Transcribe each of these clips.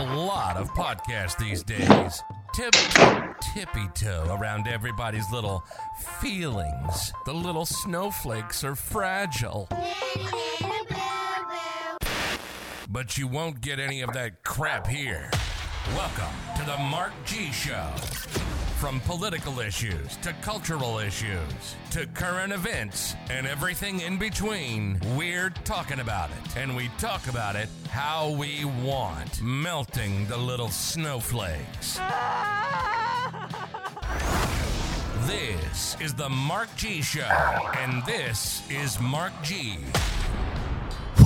a lot of podcasts these days. Tip, tip, tippy toe around everybody's little feelings. The little snowflakes are fragile. But you won't get any of that crap here. Welcome to the Mark G Show. From political issues to cultural issues to current events and everything in between, we're talking about it. And we talk about it how we want, melting the little snowflakes. This is the Mark G Show, and this is Mark G.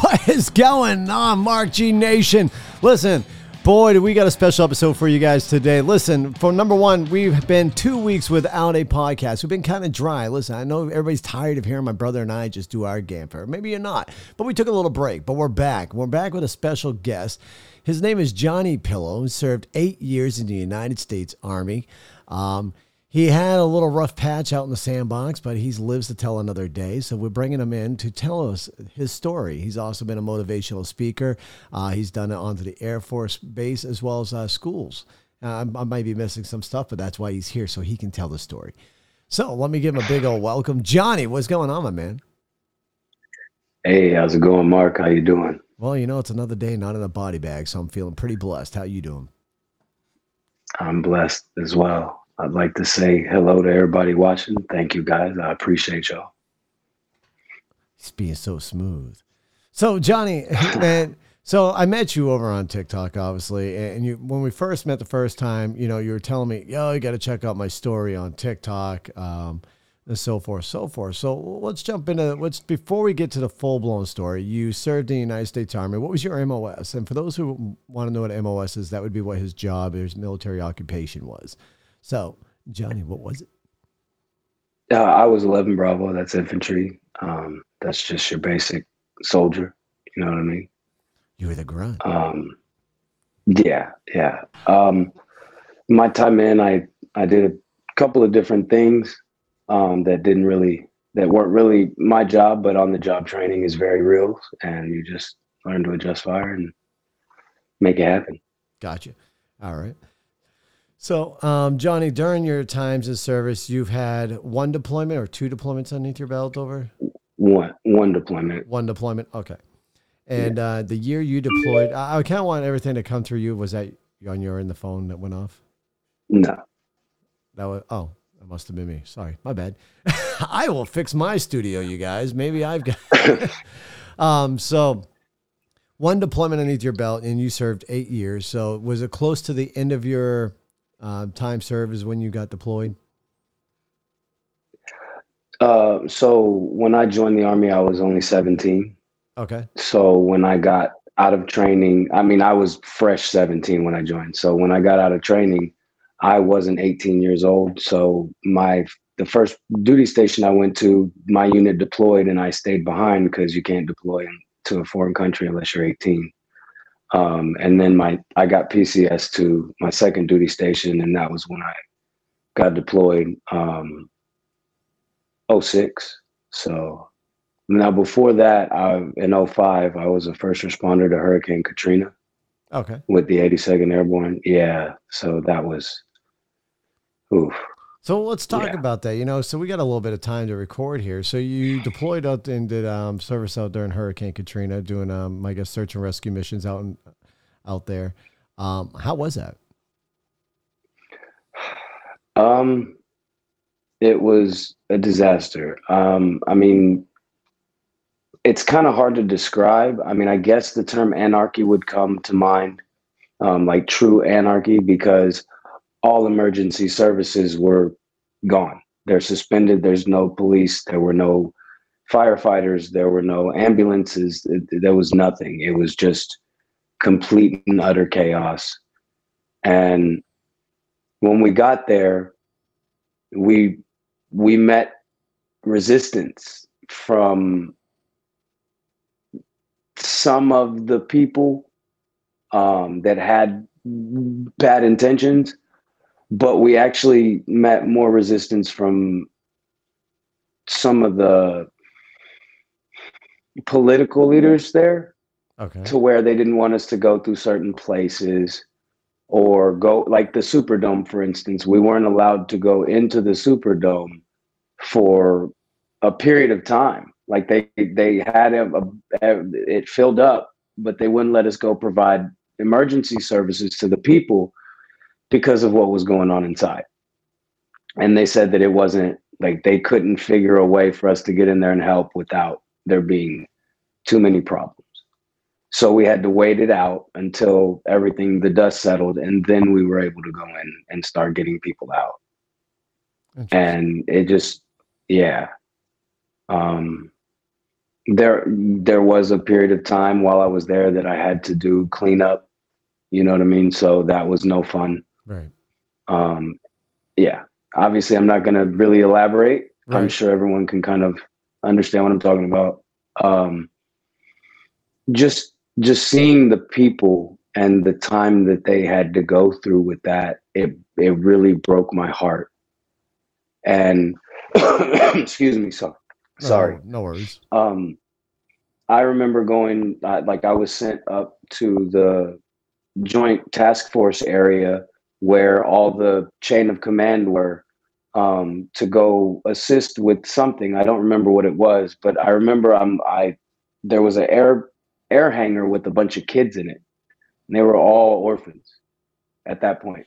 What is going on, Mark G Nation? Listen, boy, do we got a special episode for you guys today. Listen, for number one, we've been two weeks without a podcast. We've been kind of dry. Listen, I know everybody's tired of hearing my brother and I just do our gamper. Maybe you're not, but we took a little break, but we're back. We're back with a special guest. His name is Johnny Pillow, who served eight years in the United States Army. Um, he had a little rough patch out in the sandbox, but he lives to tell another day. So we're bringing him in to tell us his story. He's also been a motivational speaker. Uh, he's done it onto the Air Force base as well as uh, schools. Uh, I, I might be missing some stuff, but that's why he's here so he can tell the story. So let me give him a big old welcome, Johnny. What's going on, my man? Hey, how's it going, Mark? How you doing? Well, you know it's another day not in a body bag, so I'm feeling pretty blessed. How you doing? I'm blessed as well. I'd like to say hello to everybody watching. Thank you guys. I appreciate y'all. He's being so smooth. So Johnny, man, so I met you over on TikTok, obviously, and you when we first met the first time, you know, you were telling me, yo, you got to check out my story on TikTok, um, and so forth, so forth. So let's jump into let's before we get to the full blown story. You served in the United States Army. What was your MOS? And for those who want to know what MOS is, that would be what his job, his military occupation was. So, Johnny, what was it? Uh, I was 11 Bravo. That's infantry. Um, that's just your basic soldier. You know what I mean? You were the grunt. Um, yeah, yeah. Um, my time in, I I did a couple of different things um, that didn't really that weren't really my job, but on the job training is very real, and you just learn to adjust fire and make it happen. Gotcha. All right. So, um, Johnny, during your times of service, you've had one deployment or two deployments underneath your belt over? One one deployment. One deployment. Okay. And uh, the year you deployed, I, I kind of want everything to come through you. Was that on your in the phone that went off? No. That was oh, that must have been me. Sorry, my bad. I will fix my studio, you guys. Maybe I've got. um. So, one deployment underneath your belt, and you served eight years. So, was it close to the end of your uh, time served? Is when you got deployed? Uh, so when I joined the army, I was only 17. Okay. So when I got out of training, I mean, I was fresh 17 when I joined. So when I got out of training, I wasn't 18 years old. So my the first duty station I went to, my unit deployed, and I stayed behind because you can't deploy to a foreign country unless you're 18. Um, and then my I got PCS to my second duty station, and that was when I got deployed. Um, 06. So now before that, I, in 05, I was a first responder to Hurricane Katrina. Okay. With the 82nd Airborne. Yeah. So that was, oof. So let's talk Yeah. about that. You know, so we got a little bit of time to record here. So you deployed out and did um, service out during Hurricane Katrina, doing um, I guess search and rescue missions out in, out there. Um, how was that? Um, it was a disaster. Um, I mean, it's kind of hard to describe. I mean, I guess the term anarchy would come to mind, um, like true anarchy, because all emergency services were gone. They're suspended. There's no police. There were no firefighters. There were no ambulances. There was nothing. It was just complete and utter chaos. And when we got there, we we met resistance from some of the people um, that had bad intentions, but we actually met more resistance from some of the political leaders there Okay. to where they didn't want us to go through certain places or go like the Superdome, for instance. We weren't allowed to go into the Superdome for a period of time. Like they they had a, a, it filled up, but they wouldn't let us go provide emergency services to the people because of what was going on inside. And they said that it wasn't like they couldn't figure a way for us to get in there and help without there being too many problems. So we had to wait it out until everything, the dust settled, and then we were able to go in and start getting people out. And it just, yeah. Um, there, there was a period of time while I was there that I had to do cleanup. You know what I mean? So that was no fun. Right. Um, yeah. Obviously, I'm not going to really elaborate. I'm sure everyone can kind of understand what I'm talking about. Um, just just seeing the people and the time that they had to go through with that, it it really broke my heart. And excuse me, so sorry No, no worries. um i remember going uh, like i was sent up to the joint task force area where all the chain of command were um to go assist with something. I don't remember what it was but i remember i'm i there was an air air hangar with a bunch of kids in it. And they were all orphans at that point.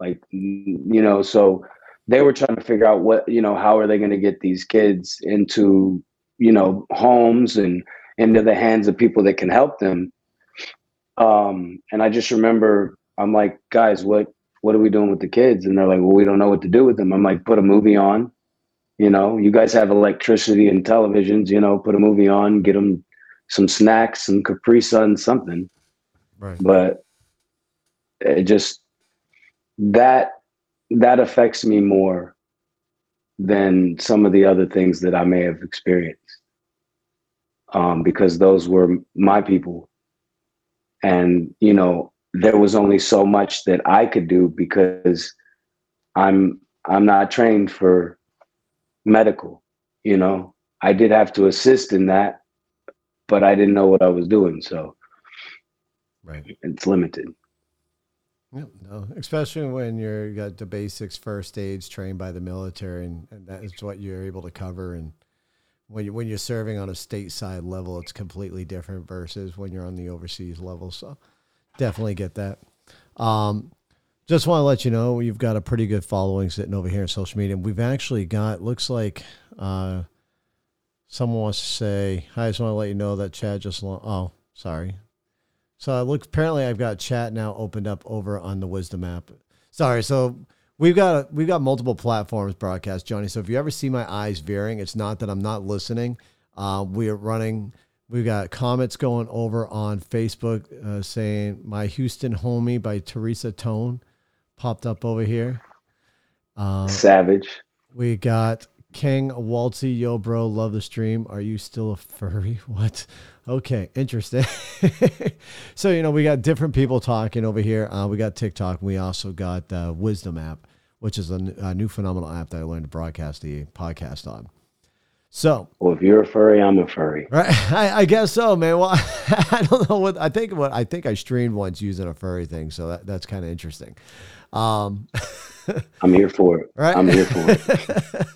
Like you know so they were trying to figure out what you know how are they going to get these kids into you know homes and into the hands of people that can help them. Um and i just remember i'm like guys what what are we doing with the kids? And they're like well we don't know what to do with them. I'm like put a movie on. You know you guys have electricity and televisions you know put a movie on get them some snacks some capri sun something. Right. but it just that that affects me more than some of the other things that I may have experienced. Um, because those were my people. And you know there was only so much that I could do because I'm I'm not trained for medical you know I did have to assist in that but I didn't know what I was doing so Right. it's limited Yep, no, especially when you're you got the basics first aids trained by the military, and, and that is what you're able to cover. And when you when you're serving on a stateside level, it's completely different versus when you're on the overseas level. So definitely get that. Um, just want to let you know we've got a pretty good following sitting over here in social media. We've actually got looks like uh, someone wants to say. I just want to let you know that Chad just lo- oh sorry so I look, apparently I've got chat now opened up over on the Wisdom app. Sorry, so we've got we've got multiple platforms broadcast, Johnny. So if you ever see my eyes veering, it's not that I'm not listening. Uh, we are running. We've got comments going over on Facebook uh, saying "My Houston Homie" by Teresa Tone popped up over here. Uh, savage we got King Waltzy, yo, bro, love the stream. Are you still a furry? What? Okay, interesting. so you know, we got different people talking over here. Uh, we got TikTok. We also got uh, Wisdom app, which is a, n- a new phenomenal app that I learned to broadcast the podcast on. So Well, if you're a furry, I'm a furry. Right, I, I guess so, man. Well, I don't know what I think. What I think I streamed once using a furry thing, so that, that's kind of interesting. Um, I'm here for it. Right. I'm here for it.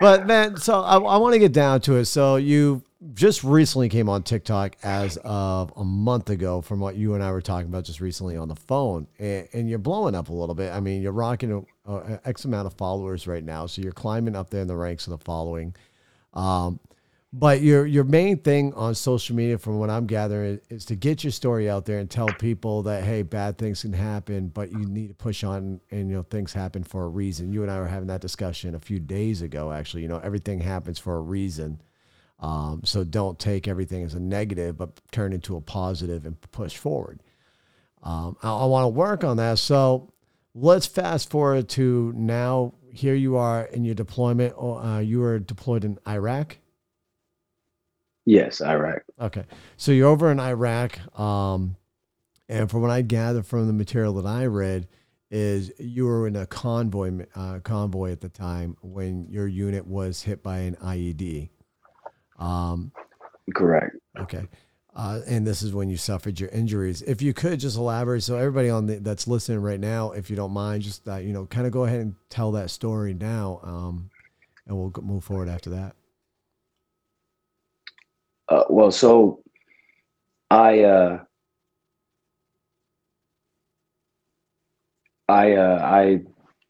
but man, so I, I want to get down to it. So you just recently came on TikTok as of a month ago, from what you and I were talking about just recently on the phone, and, and you're blowing up a little bit. I mean, you're rocking a, a x amount of followers right now, so you're climbing up there in the ranks of the following. Um, but your your main thing on social media, from what I'm gathering, is to get your story out there and tell people that hey, bad things can happen, but you need to push on, and you know things happen for a reason. You and I were having that discussion a few days ago. Actually, you know everything happens for a reason. Um, so don't take everything as a negative, but turn into a positive and push forward. Um, I, I want to work on that. So let's fast forward to now. Here you are in your deployment. Uh, you were deployed in Iraq. Yes, Iraq. Okay. So you're over in Iraq. Um, and from what I gather from the material that I read, is you were in a convoy uh, convoy at the time when your unit was hit by an IED. Um, Correct. okay. Uh, and this is when you suffered your injuries. If you could just elaborate, so everybody on the, that's listening right now, if you don't mind, just uh, you know, kind of go ahead and tell that story now, um, and we'll move forward after that. Uh, well, so I uh, I uh, I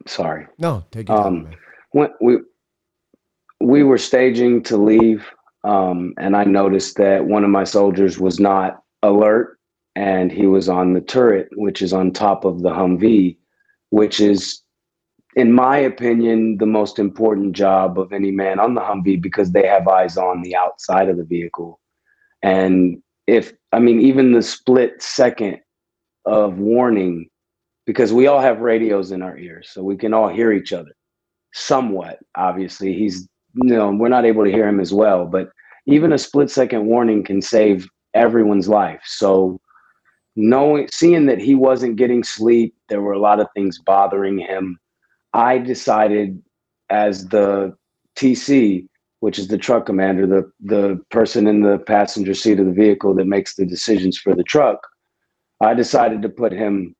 sorry. No, take your time. Um, man. When we we were staging to leave um, and I noticed that one of my soldiers was not alert and he was on the turret, which is on top of the Humvee, which is, in my opinion, the most important job of any man on the Humvee because they have eyes on the outside of the vehicle. And if, I mean, even the split second of warning, because we all have radios in our ears, so we can all hear each other somewhat. Obviously, he's you know, we're not able to hear him as well, but even a split second warning can save everyone's life. So knowing seeing that he wasn't getting sleep, there were a lot of things bothering him. I decided as the TC, which is the truck commander, the the person in the passenger seat of the vehicle that makes the decisions for the truck, I decided to put him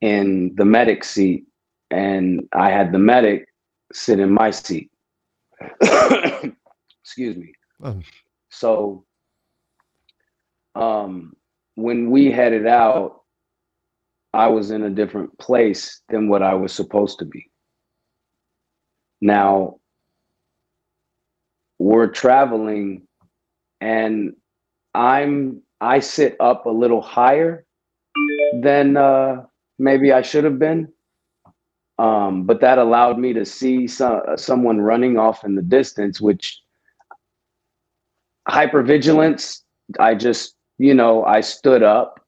in the medic seat and I had the medic sit in my seat. Excuse me. Um. So um, when we headed out, I was in a different place than what I was supposed to be. Now, we're traveling and I'm I sit up a little higher than uh, maybe I should have been. Um, but that allowed me to see some, someone running off in the distance, which hypervigilance. I just, you know, I stood up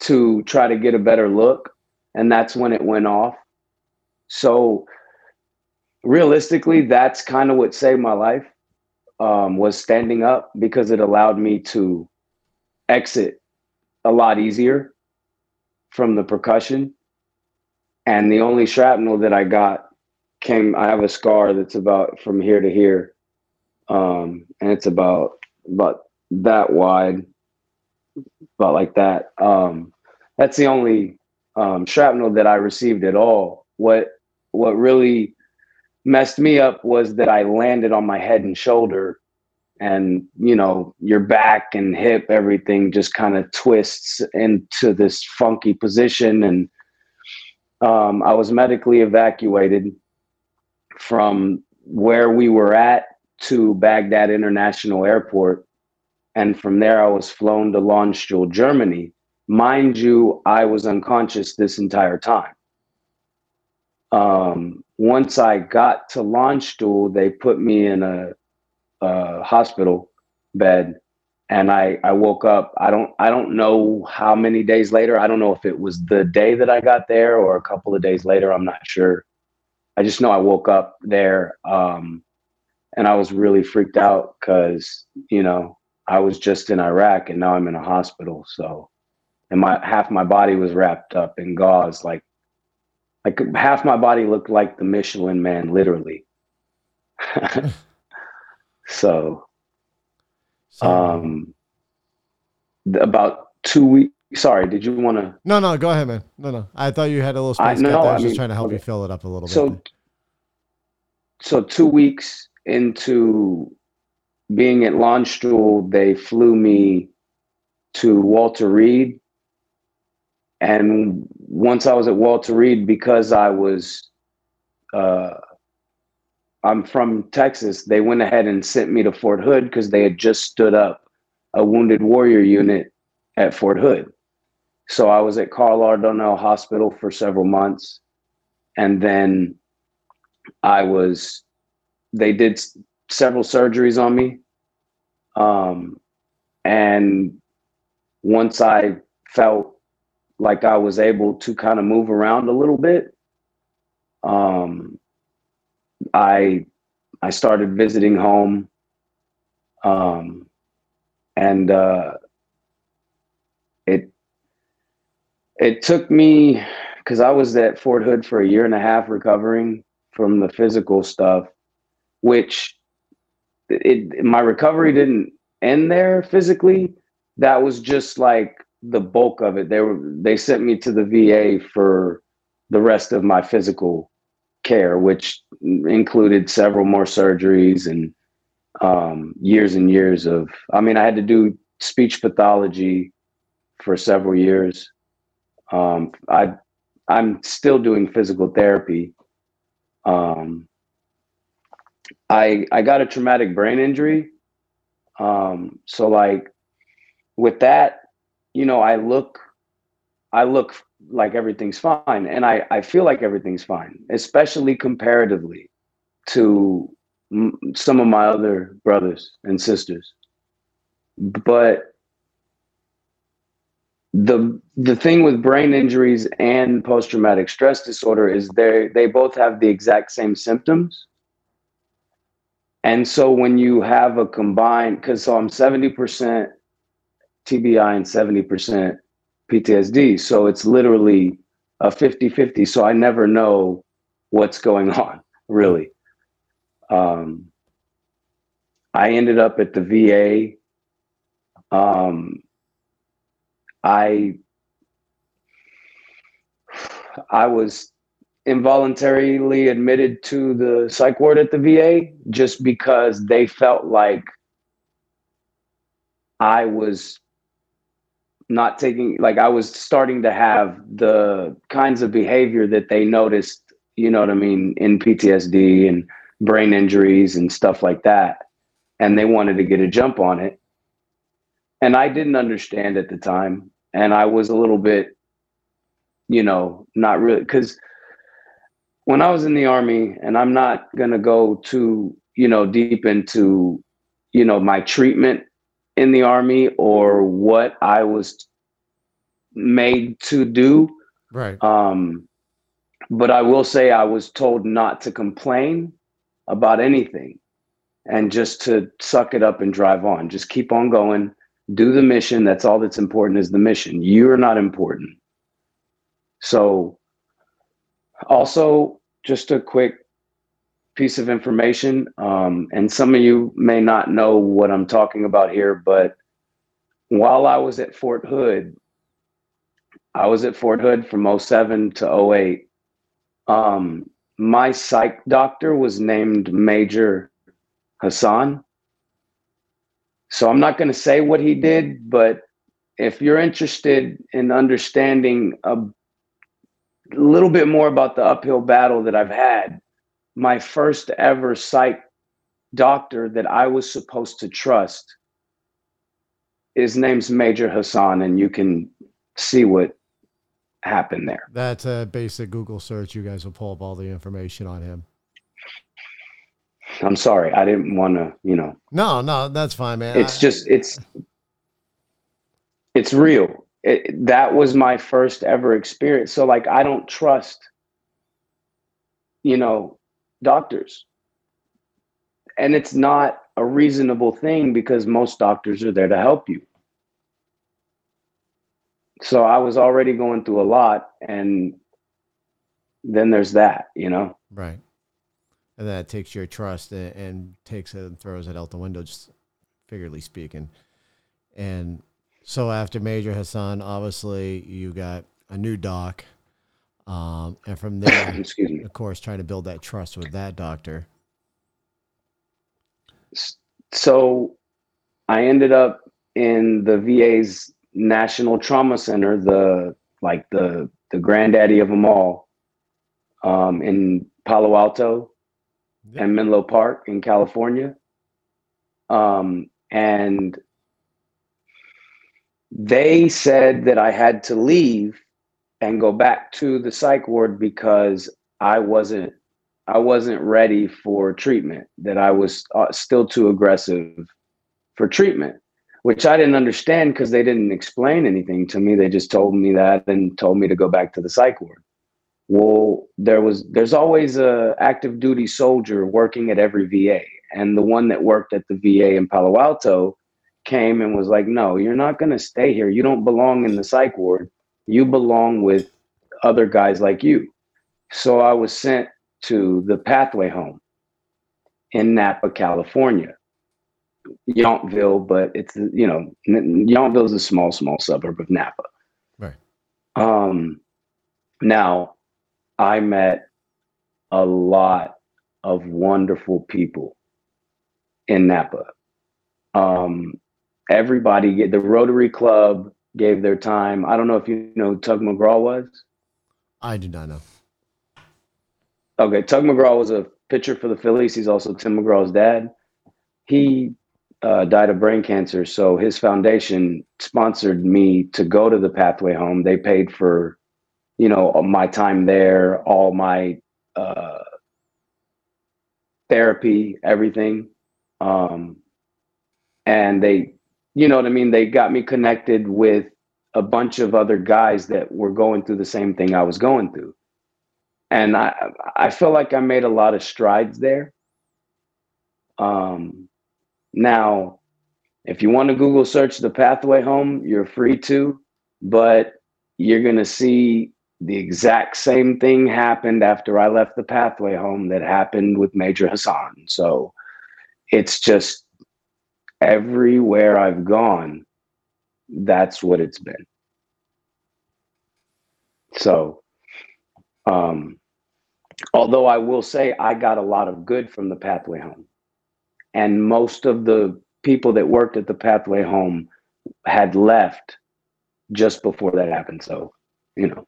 to try to get a better look, and that's when it went off. So realistically, that's kind of what saved my life. Um, was standing up because it allowed me to exit a lot easier from the percussion and the only shrapnel that I got came. I have a scar that's about from here to here, um, and it's about about that wide, about like that. Um, that's the only um, shrapnel that I received at all. What what really messed me up was that I landed on my head and shoulder, and you know your back and hip, everything just kind of twists into this funky position and um, I was medically evacuated from where we were at to Baghdad International Airport. And from there, I was flown to Landstuhl, Germany. Mind you, I was unconscious this entire time. Um, once I got to Landstuhl, they put me in a, a hospital bed and I, I woke up i don't i don't know how many days later i don't know if it was the day that i got there or a couple of days later i'm not sure. I just know i woke up there um, and i was really freaked out because you know i was just in iraq and now i'm in a hospital so and my half my body was wrapped up in gauze like like half my body looked like the michelin man literally. So um, about two weeks. Sorry, did you want to? No, no, go ahead, man. No, no. I thought you had a little space. I, no, I was I just trying to help okay. you fill it up a little so, bit. So, so two weeks into being at Landstuhl, they flew me to Walter Reed. And once I was at Walter Reed, because I was uh, I'm from Texas. They went ahead and sent me to Fort Hood because they had just stood up a wounded warrior unit at Fort Hood. So I was at Karl Lauderdale Hospital for several months. And then I was, they did several surgeries on me. Um, and once I felt like I was able to kind of move around a little bit, um, I I started visiting home, um, and uh, it it took me because I was at Fort Hood for a year and a half recovering from the physical stuff, which it my recovery didn't end there physically, that was just like the bulk of it. They were they sent me to the VA for the rest of my physical care, which included several more surgeries and um, years and years of. I mean, I had to do speech pathology for several years. Um, I I'm still doing physical therapy. Um, I I got a traumatic brain injury. Um, so like with that, you know, I look I look like everything's fine and I I feel like everything's fine, especially comparatively to m- some of my other brothers and sisters. But the the thing with brain injuries and post traumatic stress disorder is they they both have the exact same symptoms and so when you have a combined because so i'm 70% tbi and 70% ptsd so it's literally a 50-50 so i never know what's going on really. Um, i ended up at the va um, I I was involuntarily admitted to the psych ward at the VA just because they felt like I was not taking like I was starting to have the kinds of behavior that they noticed, you know what I mean, in PTSD and brain injuries and stuff like that. And they wanted to get a jump on it. And I didn't understand at the time and I was a little bit, you know, not really because when I was in the army, and I'm not gonna go too, you know, deep into, you know, my treatment in the army or what I was made to do. Right. Um, but I will say I was told not to complain about anything and just to suck it up and drive on. Just keep on going do the mission. That's all that's important is the mission. You're not important. So, also, just a quick piece of information. Um, and some of you may not know what I'm talking about here, but while I was at Fort Hood, I was at Fort Hood from 07 to 08. Um, my psych doctor was named Major Hassan. So I'm not going to say what he did, but if you're interested in understanding a little bit more about the uphill battle that I've had, my first ever psych doctor that I was supposed to trust, his name's Major Hassan, and you can see what happened there. That's a basic Google search. You guys will pull up all the information on him. I'm sorry. I didn't want to, you know. No, no, that's fine, man. It's I, just it's it's real. It, that was my first ever experience. So like I don't trust you know doctors. And it's not a reasonable thing because most doctors are there to help you. So I was already going through a lot and then there's that, you know. Right and that takes your trust and, and takes it and throws it out the window, just figuratively speaking. And so after Major Hassan, obviously you got a new doc, um, and from there, excuse me, of course, trying to build that trust with that doctor. So, I ended up in the VA's National Trauma Center, the like the the granddaddy of them all, um, in Palo Alto, yeah. and Menlo Park in California. Um, and they said that I had to leave and go back to the psych ward because I wasn't I wasn't ready for treatment that I was uh, still too aggressive for treatment which I didn't understand because they didn't explain anything to me. They just told me that and told me to go back to the psych ward. Well there was there's always a active duty soldier working at every va and the one that worked at the va in palo alto came and was like no you're not going to stay here. You don't belong in the psych ward you belong with other guys like you so i was sent to the pathway home in napa california Yountville, but it's you know Yountville is a small, small suburb of Napa. Right. Um, now, I met a lot of wonderful people in Napa. Um, everybody get the Rotary Club gave their time. I don't know if you know who Tug McGraw was. I do not know. Okay, Tug McGraw was a pitcher for the Phillies. He's also Tim McGraw's dad. He uh, died of brain cancer, so his foundation sponsored me to go to the Pathway Home. They paid for, you know, my time there, all my uh, therapy, everything. Um, and they, you know what I mean? They got me connected with a bunch of other guys that were going through the same thing I was going through. And I, I feel like I made a lot of strides there. Um, now, if you want to Google search the pathway home, you're free to, but you're going to see the exact same thing happened after I left the pathway home that happened with Major Hassan. So it's just everywhere I've gone, that's what it's been. So, um, although I will say I got a lot of good from the pathway home, and most of the people that worked at the pathway home had left just before that happened. So, you know,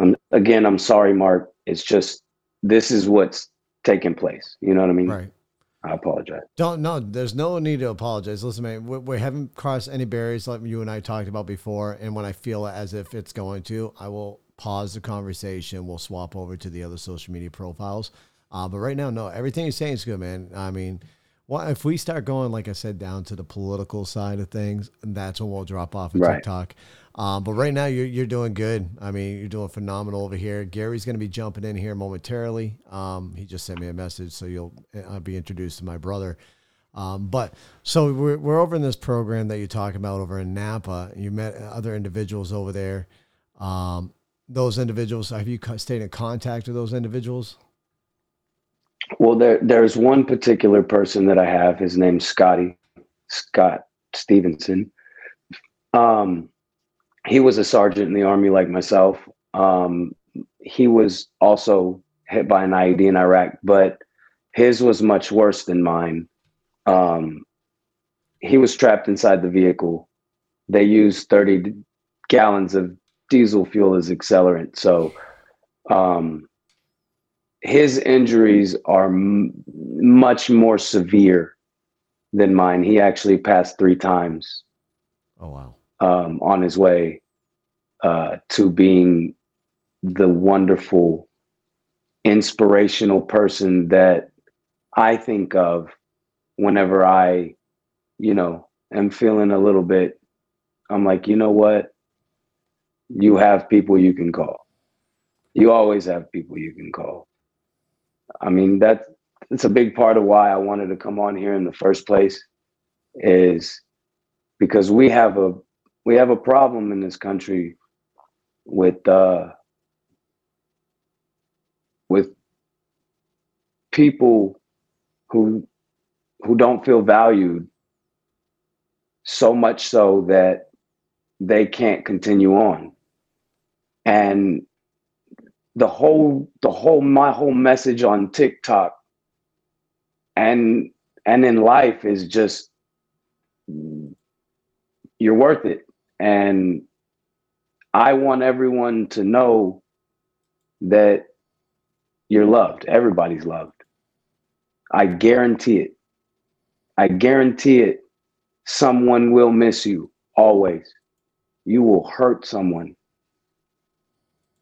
I'm, again, I'm sorry, Mark. It's just this is what's taking place. You know what I mean? Right. I apologize. Don't no. There's no need to apologize. Listen, man, we, we, haven't crossed any barriers like you and I talked about before. And when I feel as if it's going to, I will pause the conversation. We'll swap over to the other social media profiles. Uh, but right now, no. Everything you're saying is good, man. I mean, well, if we start going, like I said, down to the political side of things, that's when we'll drop off of right. TikTok. Um, but right now, you're you're doing good. I mean, you're doing phenomenal over here. Gary's going to be jumping in here momentarily. Um, he just sent me a message, so you'll uh, be introduced to my brother. Um, but so we're we're over in this program that you're talking about over in Napa. You met other individuals over there. Um, those individuals, have you stayed in contact with those individuals? Well, there there's one particular person that I have. His name's Scotty Scott Stevenson. Um, he was a sergeant in the army like myself. Um, he was also hit by an IED in Iraq, but his was much worse than mine. Um, he was trapped inside the vehicle. They used 30 gallons of diesel fuel as accelerant. So um, his injuries are m- much more severe than mine. He actually passed three times. Oh, wow um, on his way uh, to being the wonderful, inspirational person that I think of whenever I, you know, am feeling a little bit. I'm like, you know what? You have people you can call. You always have people you can call. I mean, that's it's a big part of why I wanted to come on here in the first place is because we have a we have a problem in this country with uh, with people who who don't feel valued so much so that they can't continue on. And the whole the whole my whole message on TikTok and and in life is just you're worth it and I want everyone to know that you're loved. Everybody's loved. I guarantee it. I guarantee it. Someone will miss you always. You will hurt someone.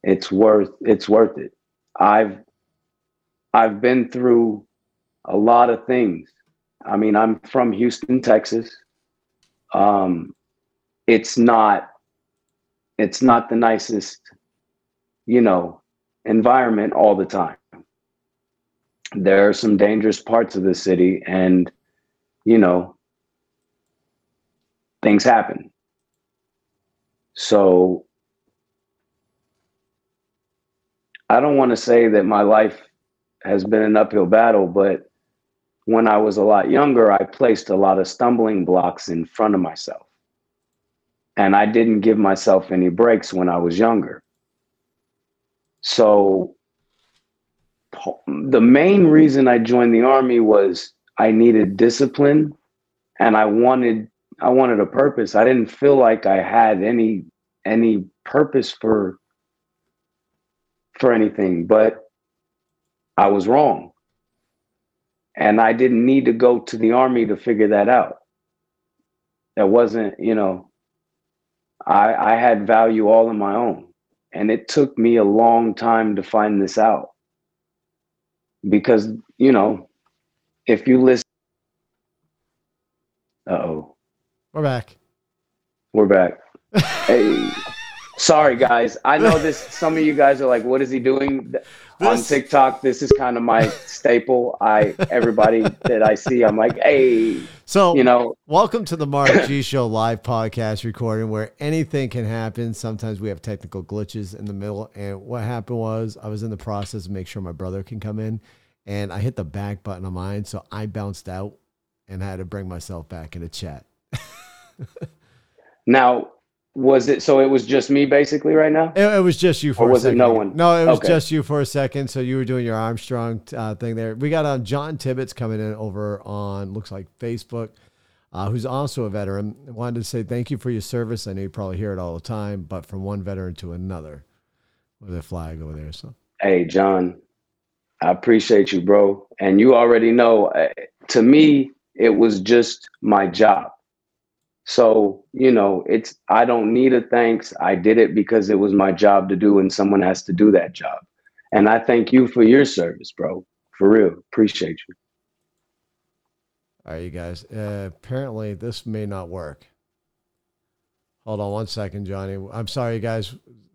It's worth it's worth it. I've I've been through a lot of things. I mean, I'm from Houston, Texas. Um, it's not it's not the nicest you know environment all the time there are some dangerous parts of the city and you know things happen so i don't want to say that my life has been an uphill battle but when I was a lot younger, I placed a lot of stumbling blocks in front of myself. And I didn't give myself any breaks when I was younger. So the main reason I joined the army was I needed discipline and I wanted I wanted a purpose. I didn't feel like I had any any purpose for for anything, but I was wrong. And I didn't need to go to the army to figure that out. That wasn't, you know, I I had value all on my own. And it took me a long time to find this out. Because, you know, if you listen uh-oh. We're back. We're back. hey. Sorry guys. I know this some of you guys are like, what is he doing? On TikTok, this is kind of my staple. I everybody that I see, I'm like, hey. So you know, welcome to the Mark G Show live podcast recording where anything can happen. Sometimes we have technical glitches in the middle. And what happened was I was in the process of make sure my brother can come in and I hit the back button on mine, so I bounced out and had to bring myself back in a chat. now, was it so? It was just me basically right now. It, it was just you for. Or was it no one? No, it was okay. just you for a second. So you were doing your Armstrong uh, thing there. We got um, John Tibbetts coming in over on looks like Facebook, uh, who's also a veteran. Wanted to say thank you for your service. I know you probably hear it all the time, but from one veteran to another, with a flag over there. So hey, John, I appreciate you, bro. And you already know. Uh, to me, it was just my job. So, you know, it's, I don't need a thanks. I did it because it was my job to do, and someone has to do that job. And I thank you for your service, bro. For real. Appreciate you. All right, you guys. Uh, apparently, this may not work. Hold on one second, Johnny. I'm sorry, guys.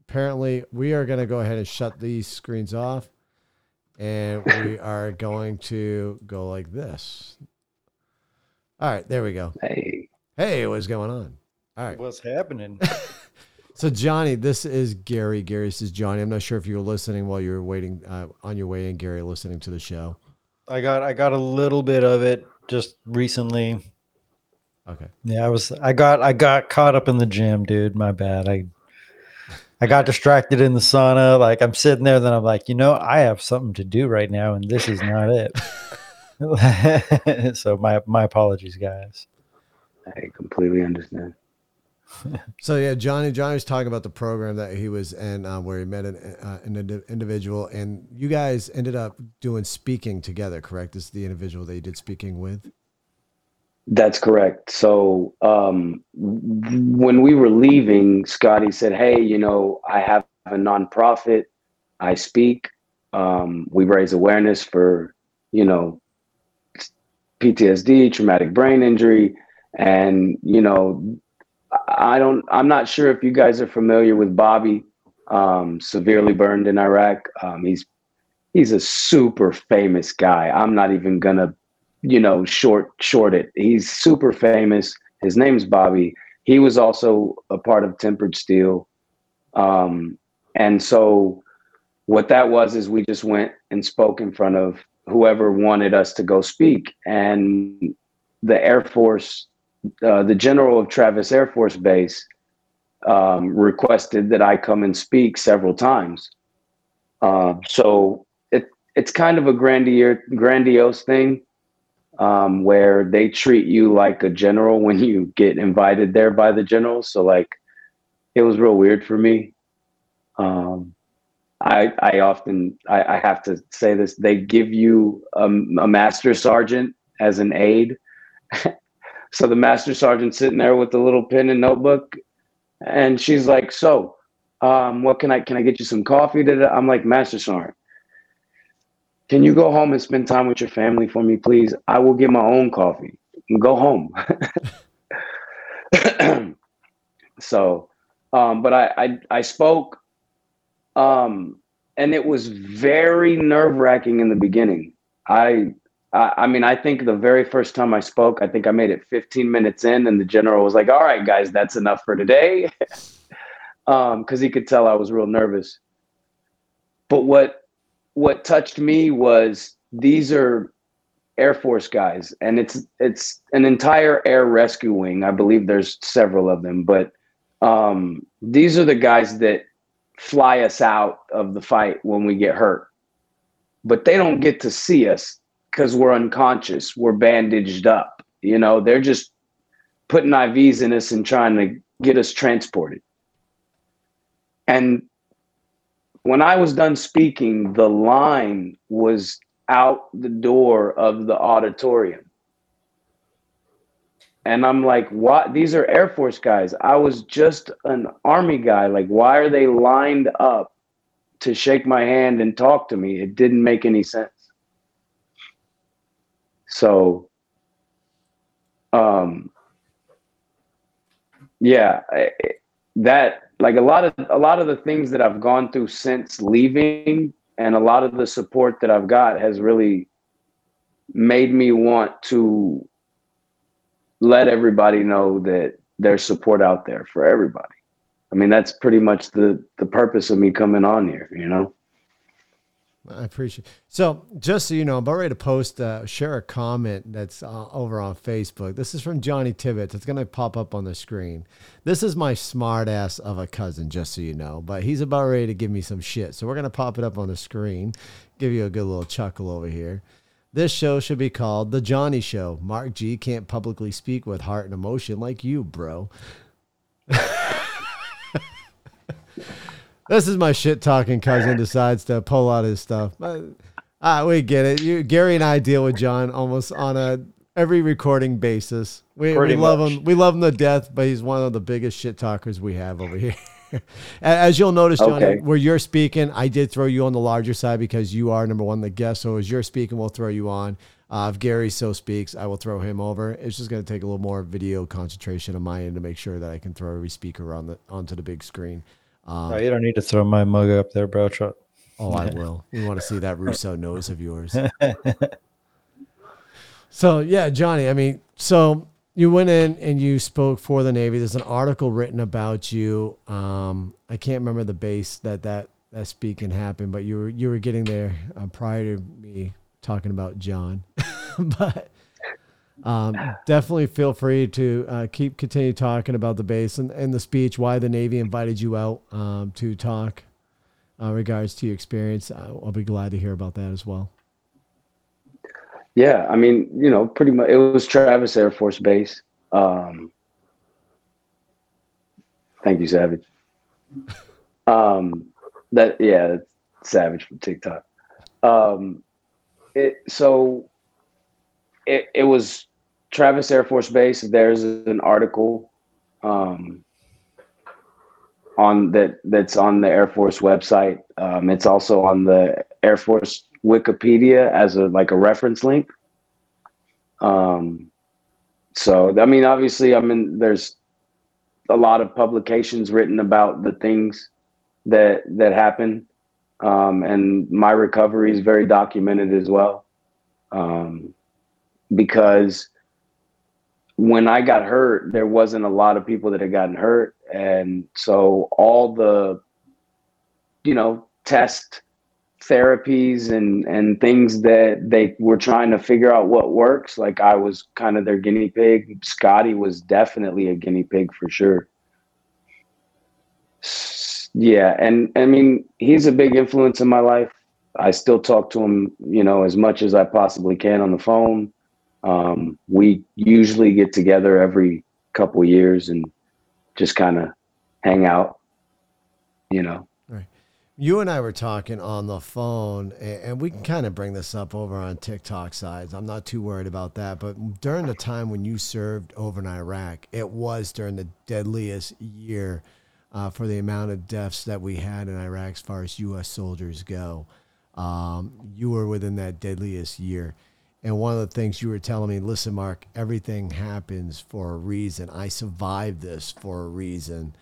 Apparently, we are going to go ahead and shut these screens off. And we are going to go like this. All right, there we go. Hey. Hey, what's going on? All right. What's happening? so, Johnny, this is Gary. Gary, this is Johnny. I'm not sure if you were listening while you were waiting uh, on your way in, Gary, listening to the show. I got I got a little bit of it just recently. Okay. Yeah, I was I got I got caught up in the gym, dude. My bad. I I got distracted in the sauna. Like I'm sitting there, then I'm like, you know, I have something to do right now, and this is not it. so my my apologies, guys. I completely understand. so yeah, Johnny Johnny was talking about the program that he was in, uh, where he met an, uh, an individual, and you guys ended up doing speaking together. Correct? This is the individual that you did speaking with. That's correct. So um, when we were leaving, Scotty said, "Hey, you know, I have a nonprofit. I speak. Um, we raise awareness for, you know, PTSD, traumatic brain injury." And, you know, I don't, I'm not sure if you guys are familiar with Bobby, um, severely burned in Iraq. Um, he's, he's a super famous guy. I'm not even gonna, you know, short, short it. He's super famous. His name's Bobby. He was also a part of Tempered Steel. Um, and so what that was is we just went and spoke in front of whoever wanted us to go speak. And the Air Force uh, the general of Travis Air Force Base um, requested that I come and speak several times. Uh, so it, it's kind of a grandiose, grandiose thing um, where they treat you like a general when you get invited there by the general. So like, it was real weird for me. Um, I, I often I, I, have to say this. They give you a, a master sergeant as an aide, So the master sergeant sitting there with the little pen and notebook, and she's like, "So, um, what can I can I get you some coffee?" Today? I'm like, "Master sergeant, can you go home and spend time with your family for me, please? I will get my own coffee. Go home." so, um, but I, I I spoke, um, and it was very nerve wracking in the beginning. I I mean, I think the very first time I spoke, I think I made it 15 minutes in, and the general was like, "All right, guys, that's enough for today," because um, he could tell I was real nervous. But what what touched me was these are Air Force guys, and it's it's an entire air rescue wing. I believe there's several of them, but um, these are the guys that fly us out of the fight when we get hurt. But they don't get to see us because we're unconscious. We're bandaged up. You know, they're just putting IVs in us and trying to get us transported. And when I was done speaking, the line was out the door of the auditorium. And I'm like, what? These are Air Force guys. I was just an Army guy. Like, why are they lined up to shake my hand and talk to me? It didn't make any sense. So, um, yeah, I, that like a lot of a lot of the things that I've gone through since leaving and a lot of the support that I've got has really made me want to let everybody know that there's support out there for everybody. I mean, that's pretty much the the purpose of me coming on here, you know. I appreciate. So, just so you know, I'm about ready to post, uh, share a comment that's uh, over on Facebook. This is from Johnny Tibbetts. It's going to pop up on the screen. This is my smart ass of a cousin, just so you know. But he's about ready to give me some shit. So, we're going to pop it up on the screen, give you a good little chuckle over here. This show should be called The Johnny Show. Mark G can't publicly speak with heart and emotion like you, bro. This is my shit talking cousin decides to pull out his stuff. Ah, we get it. You, Gary and I deal with John almost on a every recording basis. We, we love him. We love him to death, but he's one of the biggest shit talkers we have over here. As you'll notice, Johnny, okay. where you're speaking, I did throw you on the larger side because you are number one, the guest. So as you're speaking, we'll throw you on. Uh, if Gary so speaks, I will throw him over. It's just going to take a little more video concentration on my end to make sure that I can throw every speaker on the onto the big screen. Um, no, you don't need to throw my mug up there, bro. Oh, I will. We want to see that Russo nose of yours. so yeah, Johnny. I mean, so you went in and you spoke for the Navy. There's an article written about you. Um, I can't remember the base that that that speaking happened, but you were you were getting there uh, prior to me talking about John. but um, definitely feel free to uh, keep continue talking about the base and, and the speech, why the Navy invited you out um, to talk uh, regards to your experience. I'll be glad to hear about that as well. Yeah, I mean, you know, pretty much it was Travis Air Force Base. Um, thank you, Savage. Um, that yeah, Savage from TikTok. Um, it so it, it was Travis Air Force Base. There's an article um, on that that's on the Air Force website. Um, it's also on the Air Force Wikipedia as a like a reference link. Um, so I mean, obviously, I mean, there's a lot of publications written about the things that that happen, um, and my recovery is very documented as well. Um, because when I got hurt, there wasn't a lot of people that had gotten hurt. And so all the, you know, test therapies and, and things that they were trying to figure out what works, like I was kind of their guinea pig. Scotty was definitely a guinea pig for sure. Yeah. And I mean, he's a big influence in my life. I still talk to him, you know, as much as I possibly can on the phone. Um, we usually get together every couple years and just kind of hang out, you know. Right. You and I were talking on the phone, and we can kind of bring this up over on TikTok sides. I'm not too worried about that. But during the time when you served over in Iraq, it was during the deadliest year uh, for the amount of deaths that we had in Iraq as far as U.S. soldiers go. Um, you were within that deadliest year. And one of the things you were telling me, listen, Mark, everything happens for a reason. I survived this for a reason.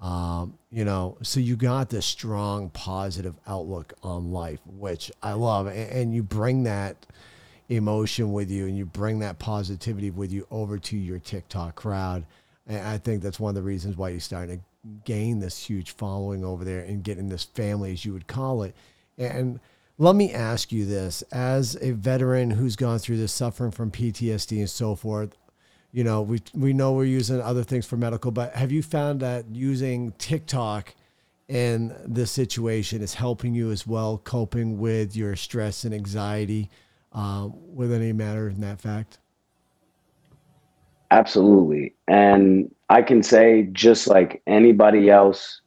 Um, you know, so you got this strong, positive outlook on life, which I love. And, and you bring that emotion with you and you bring that positivity with you over to your TikTok crowd. And I think that's one of the reasons why you're starting to gain this huge following over there and getting this family, as you would call it. And Let me ask you this as a veteran who's gone through this suffering from PTSD and so forth. You know, we, we know we're using other things for medical, but have you found that using TikTok in this situation is helping you as well, coping with your stress and anxiety uh, with any matter in that fact? Absolutely. And I can say, just like anybody else,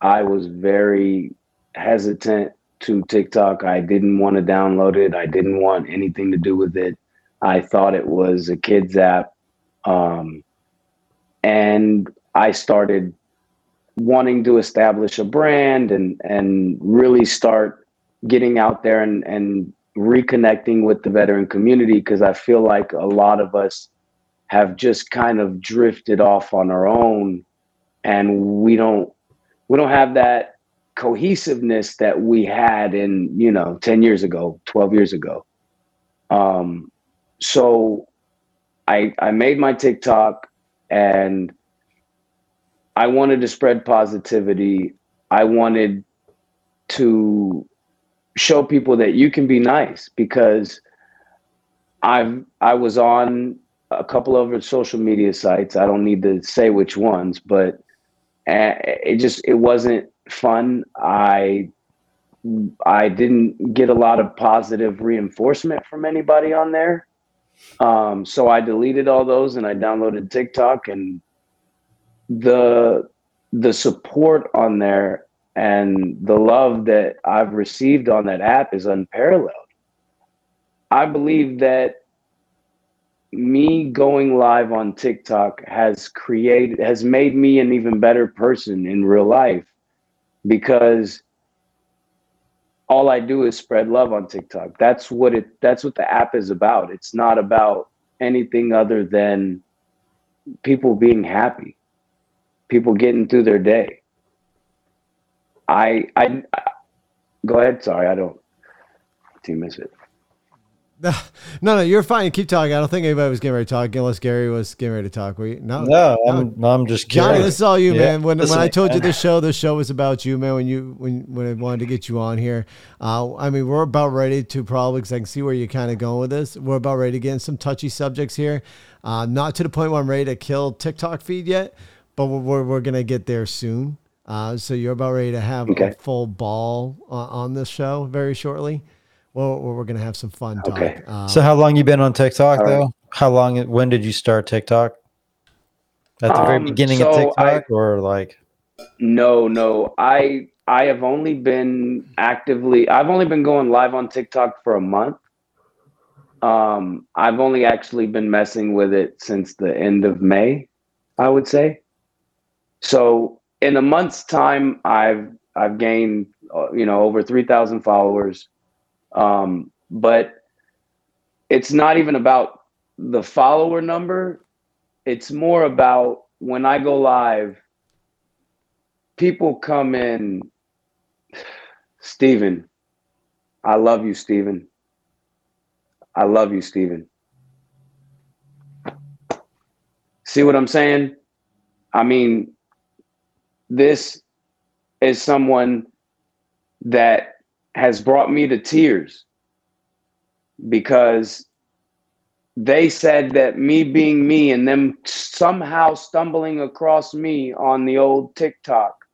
I was very hesitant to TikTok. I didn't want to download it. I didn't want anything to do with it. I thought it was a kids app. Um, and I started wanting to establish a brand and and really start getting out there and and reconnecting with the veteran community because I feel like a lot of us have just kind of drifted off on our own and we don't we don't have that cohesiveness that we had in you know 10 years ago 12 years ago. Um so i i made my tiktok and i wanted to spread positivity. I wanted to show people that you can be nice because i've i was on a couple of social media sites. I don't need to say which ones but eh, it just it wasn't fun. I I didn't get a lot of positive reinforcement from anybody on there. Um, so I deleted all those and I downloaded TikTok and the the support on there and the love that I've received on that app is unparalleled. I believe that me going live on TikTok has created has made me an even better person in real life because all I do is spread love on TikTok. That's what it that's what the app is about. It's not about anything other than people being happy. People getting through their day. I I, I go ahead, sorry, I don't do miss it. No, no, you're fine. Keep talking. I don't think anybody was getting ready to talk unless Gary was getting ready to talk. We no, no, I'm, no, I'm just Johnny. This is all you, yeah. man. When when I told you this show, this show was about you, man. When you when when I wanted to get you on here, uh, I mean, we're about ready to probably because I can see where you're kind of going with this. We're about ready to get in some touchy subjects here. Uh, not to the point where I'm ready to kill TikTok feed yet, but we're we're, we're gonna get there soon. Uh, so you're about ready to have okay. a full ball on this show very shortly well, we're going to have some fun talk. Okay. Um, so how long you been on TikTok though? How long? When did you start TikTok? At the um, very beginning so of TikTok, I, or like? No, no. I I have only been actively. I've only been going live on TikTok for a month. Um, I've only actually been messing with it since the end of May, I would say. So in a month's time, I've I've gained uh, you know over three thousand followers. Um, but it's not even about the follower number. It's more about when I go live, people come in. Steven, I love you, Steven. I love you, Steven. See what I'm saying? I mean, this is someone that has brought me to tears because they said that me being me and them somehow stumbling across me on the old TikTok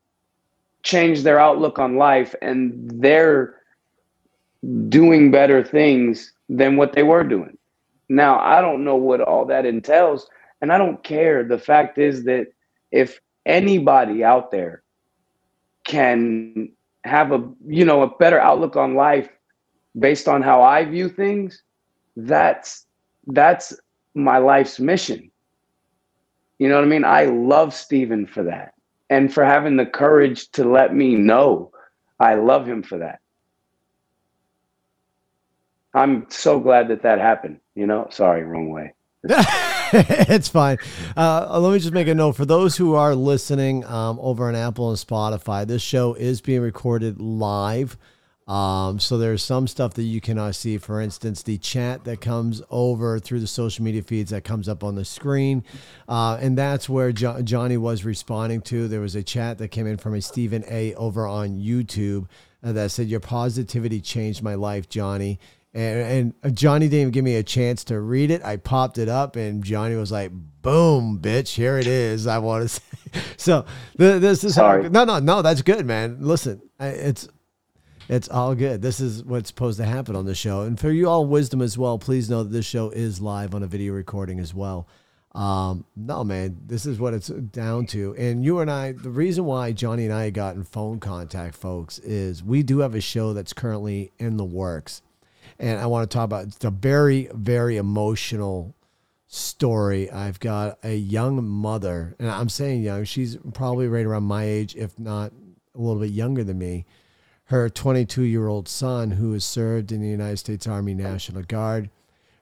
changed their outlook on life and they're doing better things than what they were doing. Now, I don't know what all that entails and I don't care. The fact is that if anybody out there can have a you know a better outlook on life based on how I view things, that's that's my life's mission. You know what I mean? I love Steven for that and for having the courage to let me know I love him for that. I'm so glad that that happened. You know, sorry, wrong way. it's fine. Uh, let me just make a note for those who are listening um, over on Apple and Spotify. This show is being recorded live Um, so there's some stuff that you cannot see. For instance, the chat that comes over through the social media feeds that comes up on the screen, uh, and that's where jo- Johnny was responding to. There was a chat that came in from a Stephen A. over on YouTube uh, that said, "Your positivity changed my life, Johnny." And, and Johnny didn't even give me a chance to read it. I popped it up, and Johnny was like, "Boom, bitch! Here it is." I want to say. So this is Sorry. how. No, no, no. That's good, man. Listen, it's it's all good. This is what's supposed to happen on the show. And for you all wisdom as well, please know that this show is live on a video recording as well. Um, no, man, this is what it's down to. And you and I, the reason why Johnny and I got in phone contact, folks, is we do have a show that's currently in the works. And I want to talk about it's a very, very emotional story. I've got a young mother, and I'm saying young, she's probably right around my age, if not a little bit younger than me her 22 year old son, who has served in the United States Army National Guard,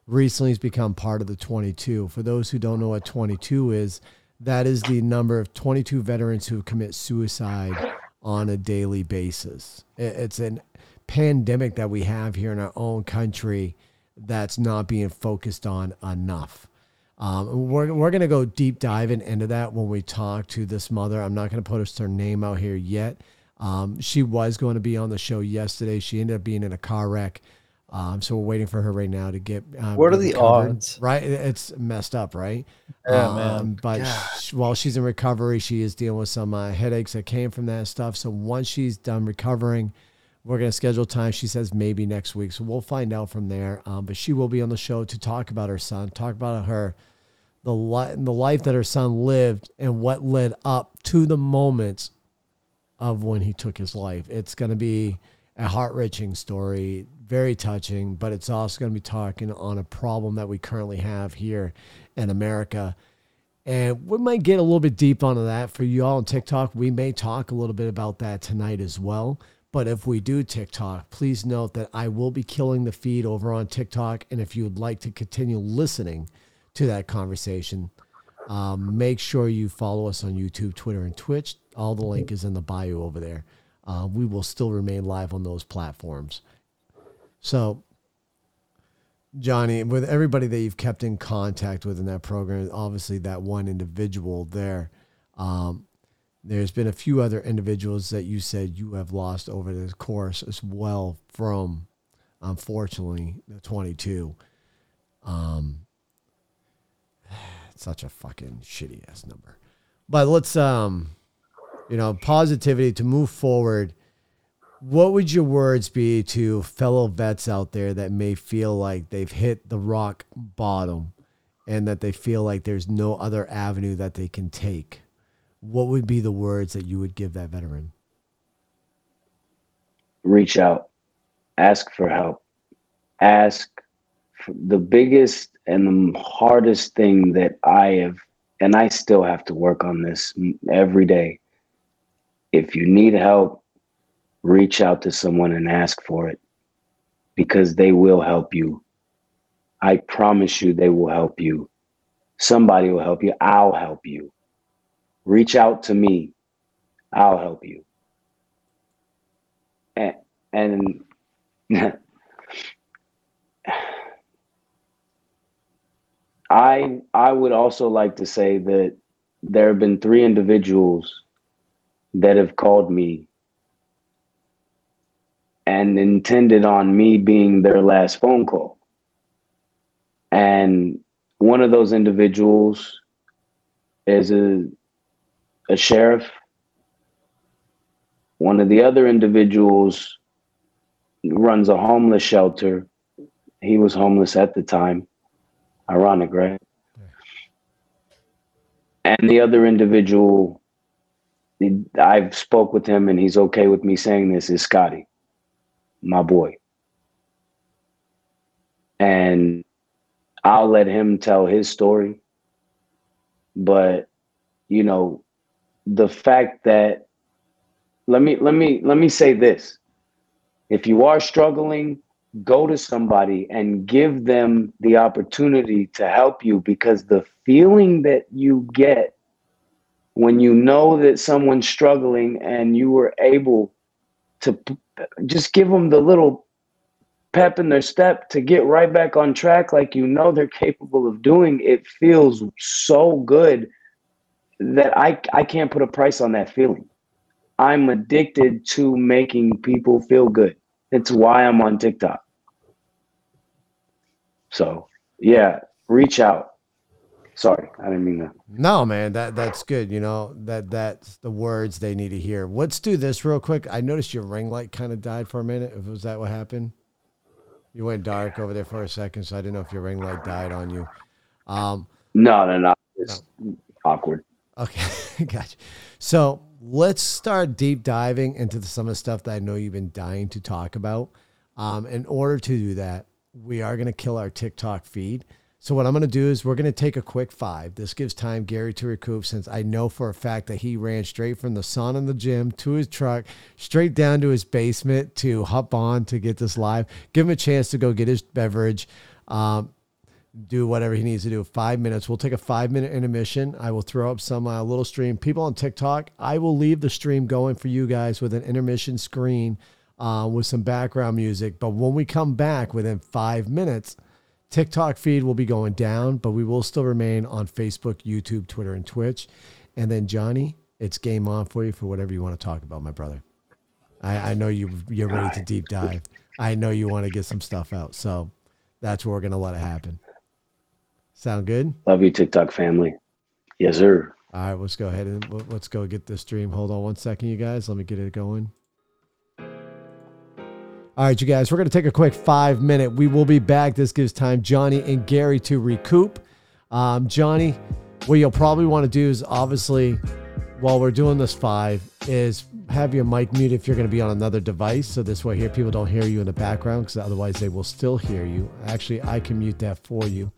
recently has become part of the 22. For those who don't know what 22 is, that is the number of 22 veterans who commit suicide on a daily basis. It's a pandemic that we have here in our own country that's not being focused on enough. Um, we're we're going to go deep diving into that when we talk to this mother. I'm not going to put her name out here yet um, she was going to be on the show yesterday. She ended up being in a car wreck. Um, so we're waiting for her right now to get. Um, what are the recovered. odds? Right, it's messed up, right? Yeah, man. Um, but she, while she's in recovery, she is dealing with some uh, headaches that came from that stuff. So once she's done recovering, we're going to schedule time. She says maybe next week, so we'll find out from there. Um, but she will be on the show to talk about her son, talk about her, the li- the life that her son lived, and what led up to the moments of when he took his life. It's going to be a heart wrenching story, very touching, but it's also going to be talking on a problem that we currently have here in America. And we might get a little bit deep onto that for you all on TikTok. We may talk a little bit about that tonight as well. But if we do TikTok, please note that I will be killing the feed over on TikTok. And if you would like to continue listening to that conversation, um, make sure you follow us on YouTube, Twitter, and Twitch. All the link is in the bio over there. Uh, we will still remain live on those platforms. So, Johnny, with everybody that you've kept in contact with in that program, obviously that one individual there, um, there's been a few other individuals that you said you have lost over the course as well from, unfortunately, the 22. Um, such a fucking shitty ass number. But let's um you know, positivity to move forward. What would your words be to fellow vets out there that may feel like they've hit the rock bottom and that they feel like there's no other avenue that they can take? What would be the words that you would give that veteran? Reach out, ask for help, ask. For the biggest and the hardest thing that I have, and I still have to work on this every day, if you need help, reach out to someone and ask for it because they will help you. I promise you, they will help you. Somebody will help you. I'll help you. Reach out to me. I'll help you. And, and I I would also like to say that there have been three individuals that have called me and intended on me being their last phone call. And one of those individuals is a, a sheriff. One of the other individuals runs a homeless shelter. He was homeless at the time. Ironic, right? And the other individual I've spoke with him and he's okay with me saying this is Scotty, my boy. And I'll let him tell his story. But you know, the fact that let me let me let me say this. If you are struggling, go to somebody and give them the opportunity to help you because the feeling that you get when you know that someone's struggling and you were able to p- just give them the little pep in their step to get right back on track like you know they're capable of doing it feels so good that I I can't put a price on that feeling. I'm addicted to making people feel good. It's why I'm on TikTok. So, yeah, reach out. Sorry, I didn't mean that. No, man, that that's good. You know that that's the words they need to hear. Let's do this real quick. I noticed your ring light kind of died for a minute. If was that what happened? You went dark over there for a second, so I didn't know if your ring light died on you. Um, No, no, no. It's awkward. Okay, gotcha. So let's start deep diving into some of the stuff that I know you've been dying to talk about. Um, in order to do that, we are going to kill our TikTok feed. So what I'm going to do is we're going to take a quick five. This gives time Gary to recoup since I know for a fact that he ran straight from the sun in the gym to his truck, straight down to his basement to hop on to get this live. Give him a chance to go get his beverage. Um, do whatever he needs to do. Five minutes. We'll take a five minute intermission. I will throw up some uh, little stream. People on TikTok, I will leave the stream going for you guys with an intermission screen uh, with some background music. But when we come back within five minutes, TikTok feed will be going down, but we will still remain on Facebook, YouTube, Twitter, and Twitch. And then Johnny, it's game on for you for whatever you want to talk about, my brother. I, I know you you're ready to deep dive. I know you want to get some stuff out, so that's where we're gonna let it happen. Sound good? Love you, TikTok family. Yes, sir. All right, let's go ahead and let's go get this stream. Hold on one second, you guys. Let me get it going. All right, you guys, we're going to take a quick five minute. We will be back. This gives time Johnny and Gary to recoup. Um, Johnny, what you'll probably want to do is obviously, while we're doing this five, is have your mic mute if you're going to be on another device. So this way, here people don't hear you in the background because otherwise they will still hear you. Actually, I can mute that for you.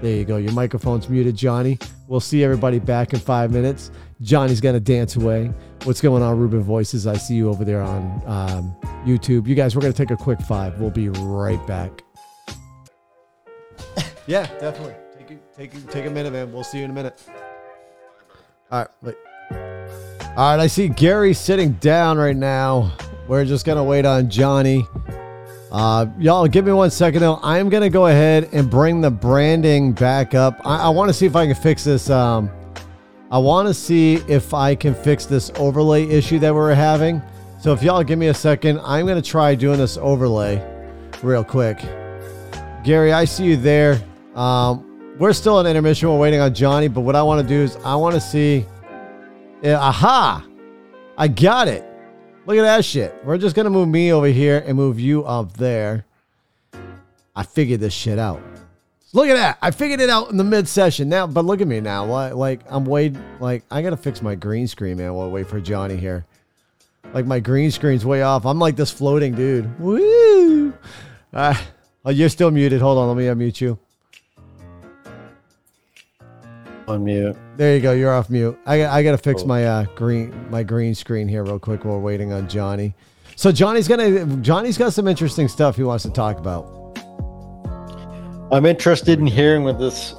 There you go. Your microphone's muted, Johnny. We'll see everybody back in five minutes. Johnny's going to dance away. What's going on, Ruben Voices? I see you over there on um, YouTube. You guys, we're going to take a quick five. We'll be right back. yeah, definitely. Take it, take take a minute, man. We'll see you in a minute. All right, wait. All right, I see Gary sitting down right now. We're just gonna wait on Johnny. Uh, y'all, give me one second though. I'm gonna go ahead and bring the branding back up. I, I want to see if I can fix this. Um, I want to see if I can fix this overlay issue that we're having. So if y'all give me a second, I'm gonna try doing this overlay real quick. Gary, I see you there. Um, we're still in intermission. We're waiting on Johnny, but what I want to do is I want to see. Yeah, aha! I got it. Look at that shit. We're just gonna move me over here and move you up there. I figured this shit out. Look at that. I figured it out in the mid session now, but look at me now. Like, I'm waiting. Like I gotta fix my green screen, man. While I wait for Johnny here. Like my green screen's way off. I'm like this floating dude. Woo! Uh, oh, you're still muted. Hold on. Let me unmute you. Unmute. There you go. You're off mute. I I got to fix my uh, green my green screen here real quick while we're waiting on Johnny. So Johnny's gonna Johnny's got some interesting stuff he wants to talk about. I'm interested in hearing what this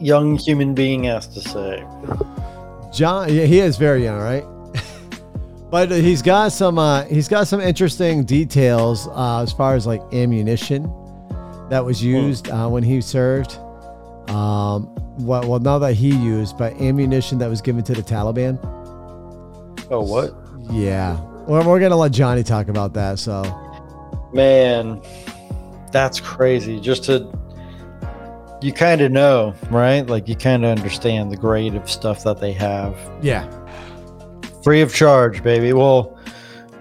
young human being has to say. John, yeah, he is very young, right? but he's got some uh, he's got some interesting details uh, as far as like ammunition that was used uh, when he served. Um, well, well, not that he used, but ammunition that was given to the Taliban. Oh, what? Yeah, we're, we're gonna let Johnny talk about that. So Man, that's crazy. Just to, you kind of know, right? Like you kind of understand the grade of stuff that they have. yeah, Free of charge, baby. Well,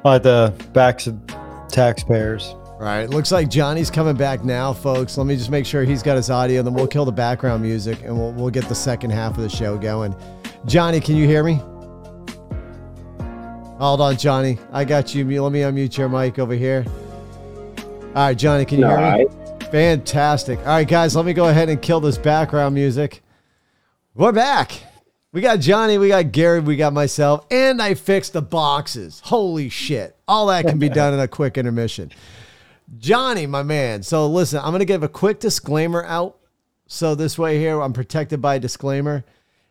on the backs of taxpayers. Right. Looks like Johnny's coming back now, folks. Let me just make sure he's got his audio, then we'll kill the background music and we'll, we'll get the second half of the show going. Johnny, can you hear me? Hold on, Johnny. I got you. Let me unmute your mic over here. All right, Johnny, can you All hear right. me? Fantastic. All right, guys, let me go ahead and kill this background music. We're back. We got Johnny, we got Gary, we got myself, and I fixed the boxes. Holy shit. All that can be done in a quick intermission. Johnny, my man. So listen, I'm to give a quick disclaimer out. So this way here, I'm protected by a disclaimer.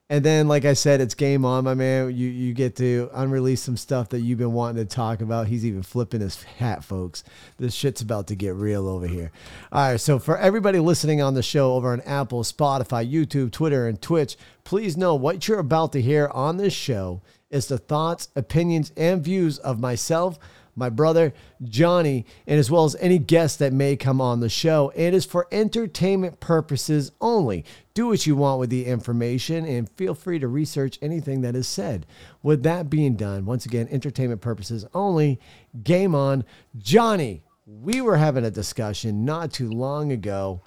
And then, like I said, it's game on, my man. You you get to unrelease some stuff that you've been wanting to talk about. He's even flipping his hat, folks. This shit's about to get real over here. All right, so for everybody listening on the show over on Apple, Spotify, YouTube, Twitter, and Twitch, please know what you're about to hear on this show is the thoughts, opinions, and views of myself my brother Johnny, and as well as any guests that may come on the show. It is for entertainment purposes only. Do what you want with the information and feel free to research anything that is said. With that being done, once again, entertainment purposes only. Game on. Johnny, we were having a discussion not too long ago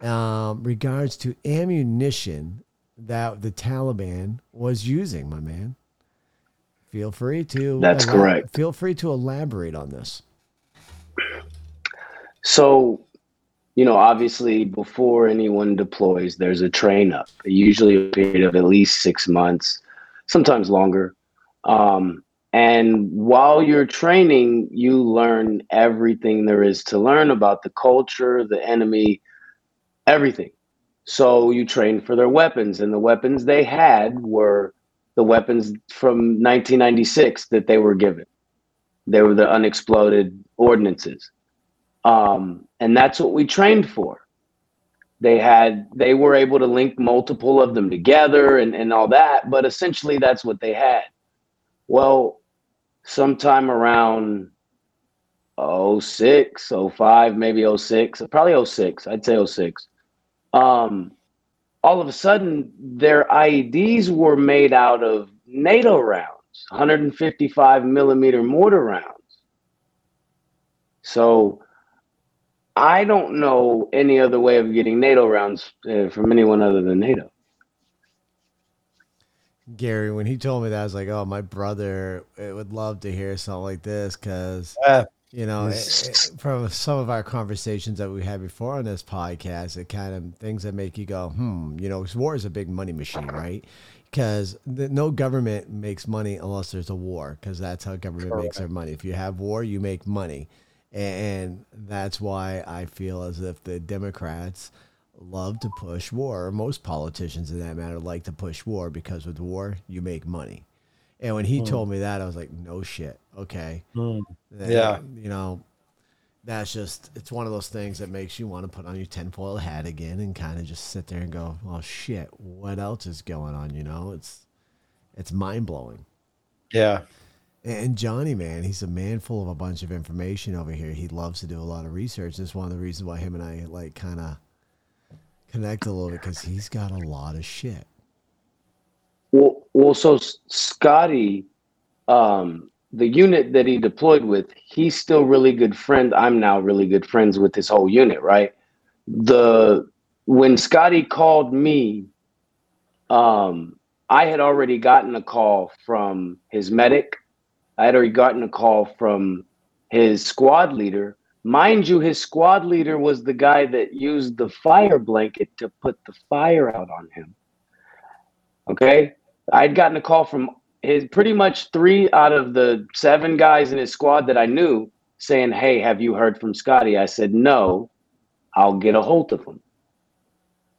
um, regards to ammunition that the Taliban was using, my man. Feel free to. That's correct. Feel free to elaborate on this. So, you know, obviously, before anyone deploys, there's a train up, usually a period of at least six months, sometimes longer. Um, and while you're training, you learn everything there is to learn about the culture, the enemy, everything. So you train for their weapons, and the weapons they had were the weapons from 1996 that they were given. They were the unexploded ordinances. Um, and that's what we trained for. They had they were able to link multiple of them together and, and all that, but essentially that's what they had. Well, sometime around 06, 05, maybe 06, probably 06, I'd say 06. Um, all of a sudden their IEDs were made out of NATO rounds, 155 millimeter mortar rounds. So I don't know any other way of getting NATO rounds uh, from anyone other than NATO. Gary, when he told me that, I was like, "Oh, my brother would love to hear something like this," because Uh, you know, it, it, from some of our conversations that we had before on this podcast, it kind of things that make you go, "Hmm," you know, 'cause war is a big money machine, right? Because no government makes money unless there's a war, because that's how government makes their money. If you have war, you make money, and that's why I feel as if the Democrats love to push war. Or most politicians, in that matter, like to push war because with war you make money. And when he Hmm. told me that, I was like, "No shit, okay." mm, That- Yeah. you know, that's just it's one of those things that makes you want to put on your tinfoil hat again and kind of just sit there and go, "Oh shit, what else is going on?" You know, it's it's mind blowing. yeah. And Johnny, man, he's a man full of a bunch of information over here. He loves to do a lot of research. That's one of the reasons why him and I like kind of connect a little bit because he's got a lot of shit. Well, well, so Scotty, um, the unit that he deployed with, he's still really good friend. I'm now really good friends with this whole unit, right? The when Scotty called me, um, I had already gotten a call from his medic. I had already gotten a call from his squad leader. Mind you, his squad leader was the guy that used the fire blanket to put the fire out on him. Okay. I'd gotten a call from his pretty much three out of the seven guys in his squad that I knew saying, Hey, have you heard from Scotty? I said, No, I'll get a hold of him.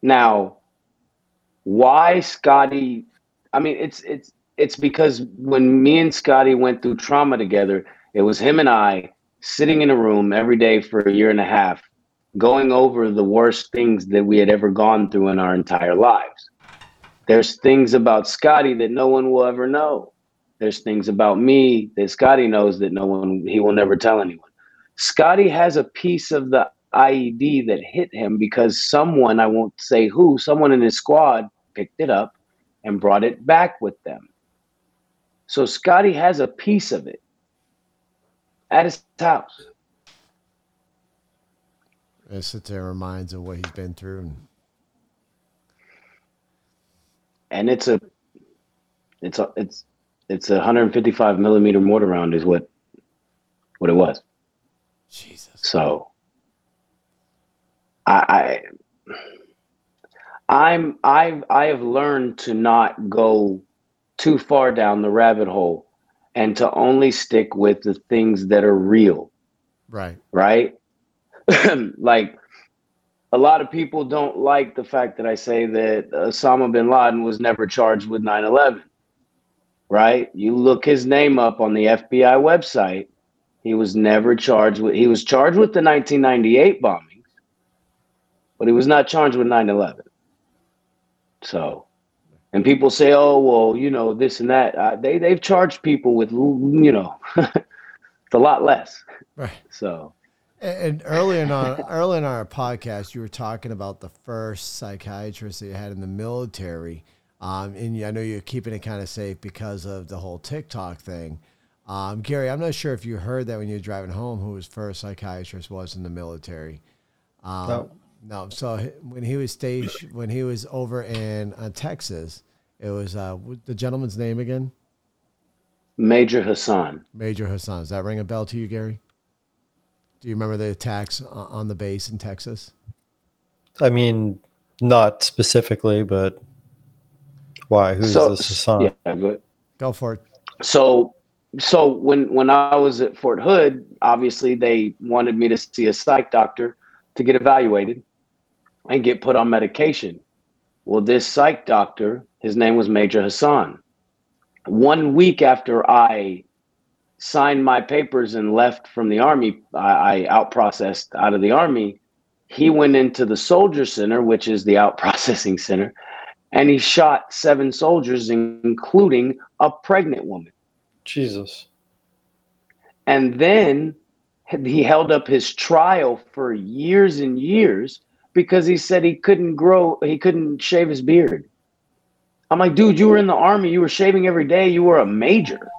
Now, why Scotty? I mean, it's it's it's because when me and Scotty went through trauma together, it was him and I sitting in a room every day for a year and a half, going over the worst things that we had ever gone through in our entire lives. There's things about Scotty that no one will ever know. There's things about me that Scotty knows that no one he will never tell anyone. Scotty has a piece of the IED that hit him because someone, I won't say who, someone in his squad picked it up and brought it back with them. So Scotty has a piece of it at his house. It sits there reminds of what he's been through. And And it's a it's a it's it's a 155 millimeter mortar round is what what it was. Jesus. So I, I I'm i've I have learned to not go too far down the rabbit hole and to only stick with the things that are real, Right. right? like a lot of people don't like the fact that I say that Osama bin Laden was never charged with 9 11. Right? You look his name up on the FBI website. He was never charged with, he was charged with the 1998 bombings, but he was not charged with 9 11. So, and people say, oh, well, you know, this and that. Uh, they, they've charged people with, you know, it's a lot less. Right. So, And earlier in our early in our podcast, you were talking about the first psychiatrist that you had in the military, um, and I know you're keeping it kind of safe because of the whole TikTok thing. Um, Gary, I'm not sure if you heard that when you were driving home, who his first psychiatrist was in the military. Um, No. no. So when he was stationed, when he was over in uh, Texas, it was uh, the gentleman's name again, Major Hassan. Major Hassan. Does that ring a bell to you, Gary? Do you remember the attacks on the base in Texas? I mean, not specifically, but why? Who's so, this Hassan? Yeah, good. Go for it. so so when when I was at Fort Hood, obviously they wanted me to see a psych doctor to get evaluated and get put on medication. Well, this psych doctor, his name was Major Hassan. One week after I signed my papers and left from the army, I, I out processed out of the army. He hmm. went into the soldier center, which is the out processing center, and he shot seven soldiers, including a pregnant woman. Jesus. And then he held up his trial for years and years because he said he couldn't grow, he couldn't shave his beard. I'm like, dude, you were in the army, you were shaving every day, you were a major.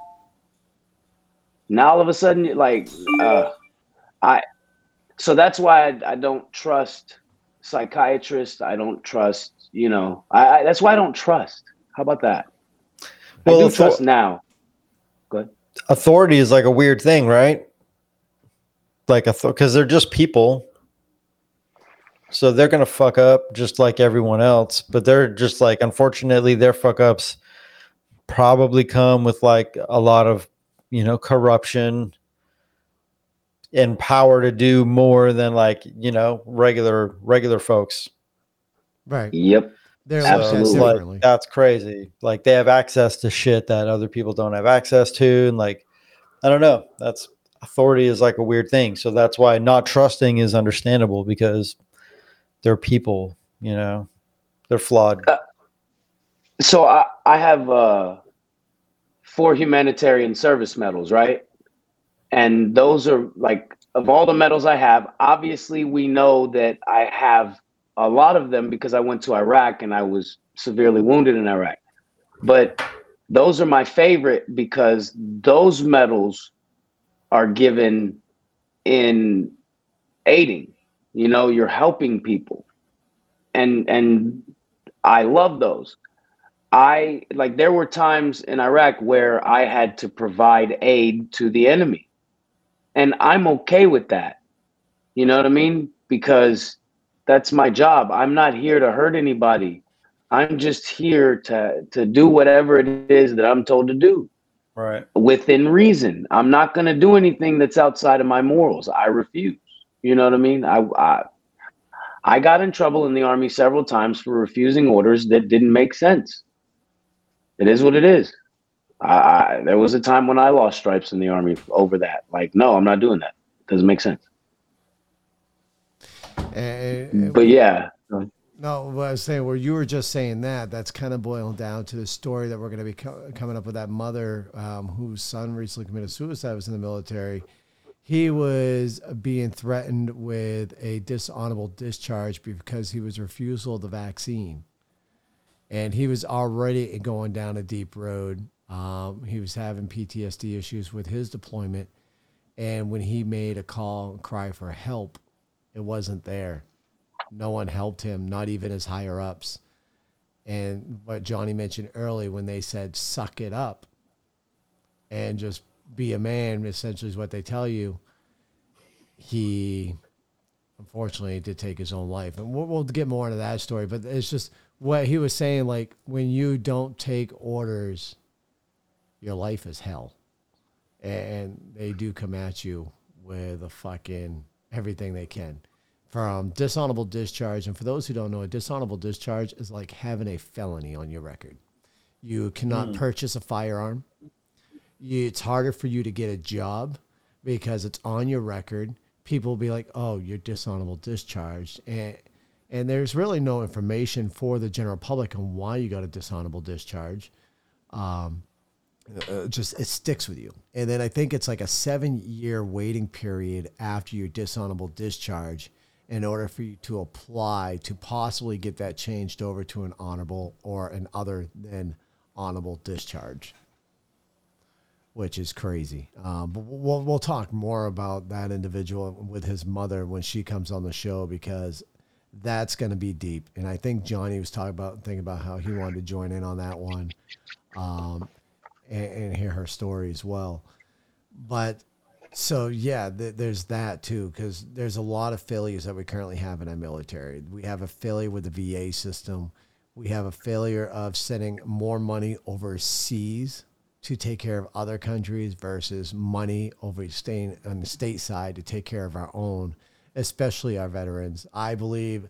Now all of a sudden, like, uh, I, so that's why I, I don't trust psychiatrists. I don't trust, you know, I, I that's why I don't trust. How about that? I Well, do if- trust now. Good. Authority is like a weird thing, right? Like a because they're just people. So they're gonna fuck up just like everyone else, but they're just like unfortunately their fuck ups probably come with like a lot of you know corruption and power to do more than like you know regular regular folks. Right. Yep. They're So looked at it's Absolutely. like differently. that's crazy. Like they have access to shit that other people don't have access to, and like I don't know. That's authority is like a weird thing. So that's why not trusting is understandable because they're people. You know, they're flawed. So I, I have uh, four humanitarian service medals, right? And those are like of all the medals I have, obviously we know that I have a lot of them because I went to Iraq and I was severely wounded in Iraq. But those are my favorite because those medals are given in aiding. You know, you're helping people. And and I love those. I like there were times in Iraq where I had to provide aid to the enemy. And I'm okay with that. You know what I mean? Because that's my job. I'm not here to hurt anybody. I'm just here to to do whatever it is that I'm told to do Right. within reason. I'm not going to do anything that's outside of my morals. I refuse. You know what I mean? I, I I got in trouble in the army several times for refusing orders that didn't make sense. It is what it is. I, I there was a time when I lost stripes in the army over that. Like, no, I'm not doing that. It Doesn't make sense. And- and- But yeah, no, what I was saying, where you were just saying that, that's kind of boiling down to the story that we're going to be co- coming up with that mother um, whose son recently committed suicide, was in the military. He was being threatened with a dishonorable discharge because he was refusal of the vaccine. And he was already going down a deep road. Um, he was having PTSD issues with his deployment. And when he made a call and cry for help, it wasn't there. No one helped him, not even his higher ups. And what Johnny mentioned early when they said, suck it up and just be a man, essentially, is what they tell you. He unfortunately did take his own life. And we'll, we'll get more into that story, but it's just what he was saying like, when you don't take orders, your life is hell. And they do come at you with a fucking everything they can from dishonorable discharge. And for those who don't know, a dishonorable discharge is like having a felony on your record. You cannot Hmm. purchase a firearm. You, it's harder for you to get a job because it's on your record. People will be like, "Oh, you're dishonorable discharged," and and there's really no information for the general public on why you got a dishonorable discharge. Um, uh, just it sticks with you. And then I think it's like a seven year waiting period after your dishonorable discharge in order for you to apply to possibly get that changed over to an honorable or an other than honorable discharge, which is crazy. Um, but we'll, we'll talk more about that individual with his mother when she comes on the show because that's going to be deep. And I think Johnny was talking about thinking about how he wanted to join in on that one. Um, and, and hear her story as well. But so yeah, th- there's that too because there's a lot of failures that we currently have in our military. We have a failure with the VA system. We have a failure of sending more money overseas to take care of other countries versus money over staying on the state side to take care of our own, especially our veterans. I believe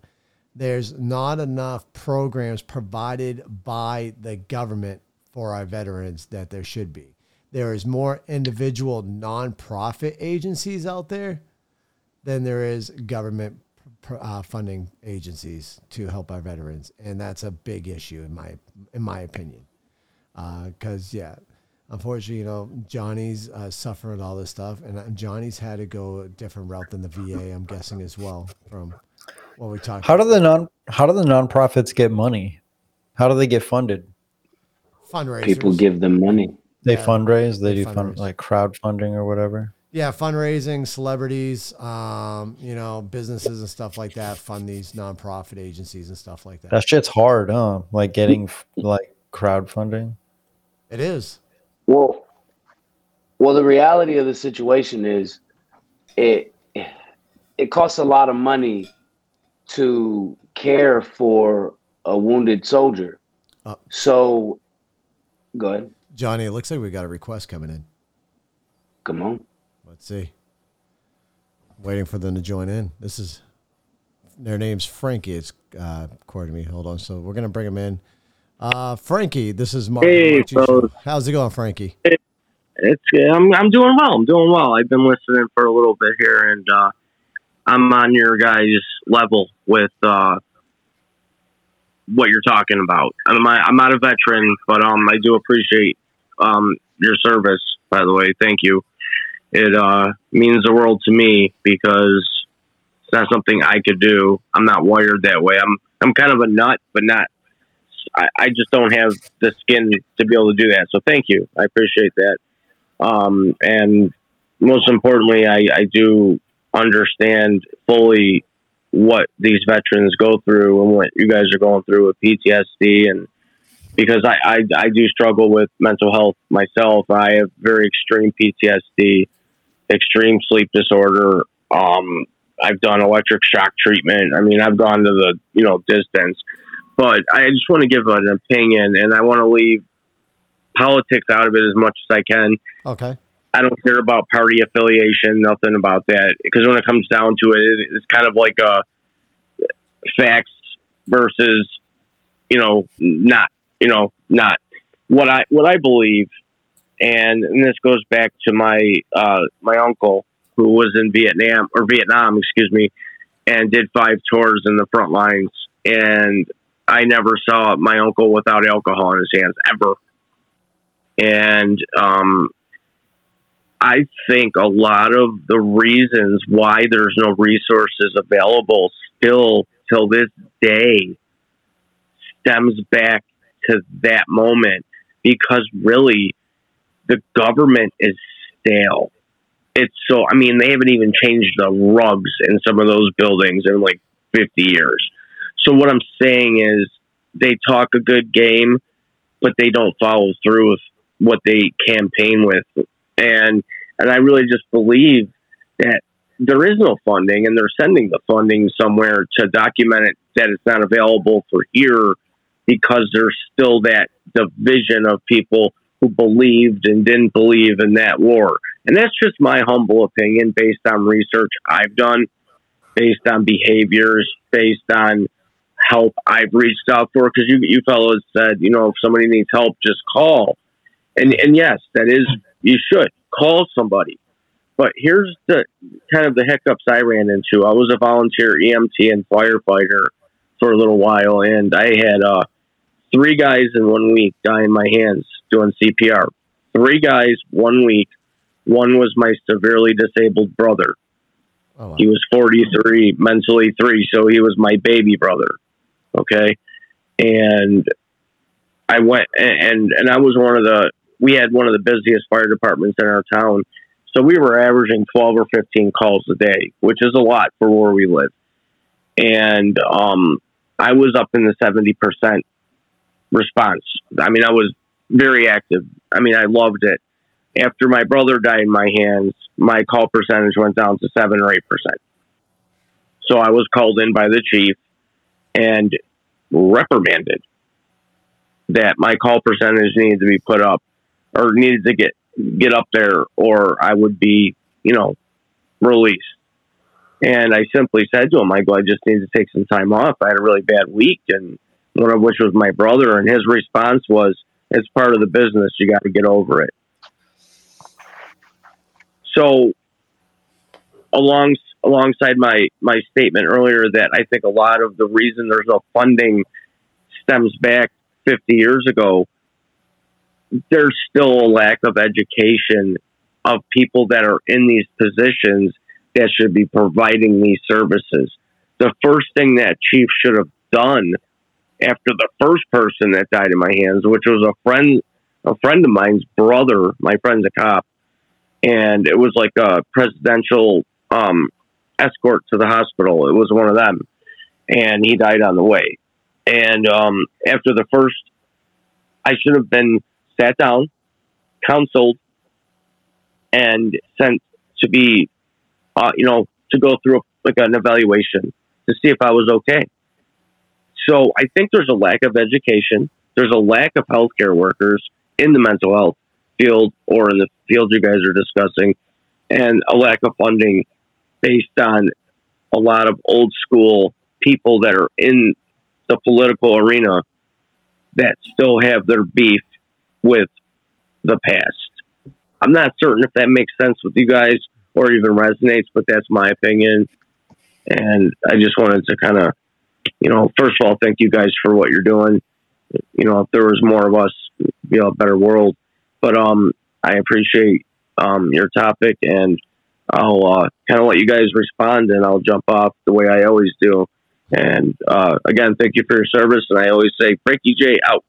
there's not enough programs provided by the government for our veterans that there should be. There is more individual nonprofit agencies out there than there is government uh, funding agencies to help our veterans, and that's a big issue in my in my opinion. Because yeah, unfortunately, you know, Johnny's uh, suffering all this stuff, and uh, Johnny's had to go a different route than the VA. I'm guessing as well from what we talked. How do the non how do the nonprofits get money? How do they get funded? fundraisers? People give them money. They Yeah, fundraise. They, they do fund like crowdfunding or whatever. yeah, fundraising, celebrities, um, you know, businesses and stuff like that fund these nonprofit agencies and stuff like that. That shit's hard, huh? Like getting like crowdfunding. it is. Well, well, the reality of the situation is, it it costs a lot of money to care for a wounded soldier. Uh. So, go ahead. Johnny, it looks like we got a request coming in. Come on. Let's see. Waiting for them to join in. This is their name's Frankie. It's uh, according to me. Hold on. So we're gonna bring them in. Uh, Frankie, this is Mark. Hey, Mark G Show. fellas. How's it going, Frankie? It's I'm I'm doing well. I'm doing well. I've been listening for a little bit here, and uh, I'm on your guys' level with uh, what you're talking about. I'm not, I'm not a veteran, but um, I do appreciate um, your service. By the way, thank you. It uh, means the world to me because it's not something I could do. I'm not wired that way. I'm I'm kind of a nut, but not. I, I just don't have the skin to be able to do that. So thank you. I appreciate that. Um, and most importantly, I, I do understand fully what these veterans go through and what you guys are going through with PTSD and because I, I, I do struggle with mental health myself. I have very extreme PTSD, extreme sleep disorder. Um, I've done electric shock treatment. I mean, I've gone to the, you know, distance, but I just want to give an opinion and I want to leave politics out of it as much as I can. Okay. I don't care about party affiliation, nothing about that. Because when it comes down to it, it's kind of like a facts versus, you know, not, you know, not what I what I believe. And, and this goes back to my uh, my uncle who was in Vietnam or Vietnam, excuse me, and did five tours in the front lines. And I never saw my uncle without alcohol in his hands ever. And um, I think a lot of the reasons why there's no resources available still till this day stems back to that moment because really the government is stale. It's so, I mean, they haven't even changed the rugs in some of those buildings in like 50 years. So what I'm saying is they talk a good game, but they don't follow through with what they campaign with. And and I really just believe that there is no funding and they're sending the funding somewhere to document it that it's not available for here because there's still that division of people who believed and didn't believe in that war. And that's just my humble opinion based on research I've done. based on behaviors, based on help I've reached out for. Because you you fellows said, you know, if somebody needs help, just call. And and yes, that is you should call somebody. But here's the kind of the hiccups I ran into. I was a volunteer EMT and firefighter for a little while, and I had uh, three guys in one week die in my hands doing CPR. Three guys, one week. One was my severely disabled brother. Oh, wow. He was 43, mentally three, so he was my baby brother. Okay. And I went, and, and I was one of the, we had one of the busiest fire departments in our town. So we were averaging 12 or 15 calls a day, which is a lot for where we live. And um, I was up in the 70% response. I mean, I was very active. I mean, I loved it. After my brother died in my hands, my call percentage went down to seven or eight percent. So I was called in by the chief and reprimanded that my call percentage needed to be put up or needed to get get up there or I would be, you know, released. And I simply said to him, I go, I just need to take some time off. I had a really bad week and one of which was my brother and his response was, It's part of the business, you gotta get over it. So along alongside my my statement earlier that I think a lot of the reason there's no funding stems back 50 years ago. There's still a lack of education of people that are in these positions that should be providing these services. The first thing that chief should have done after the first person that died in my hands, which was a friend a friend of mine's brother, my friend's a cop, and it was like a presidential um, escort to the hospital. It was one of them, and he died on the way. And um, after the first, I should have been sat down, counseled, and sent to be, uh, you know, to go through like an evaluation to see if I was okay. So I think there's a lack of education. There's a lack of healthcare workers in the mental health field or in the field you guys are discussing, and a lack of funding based on a lot of old school people that are in the political arena that still have their beef with the past. I'm not certain if that makes sense with you guys or even resonates, but that's my opinion. And I just wanted to kind of, you know, first of all, thank you guys for what you're doing. You know, if there was more of us, you know, a better world. But um, I appreciate um, your topic, and I'll uh, kind of let you guys respond, and I'll jump off the way I always do. And uh, again, thank you for your service. And I always say, Frankie J out.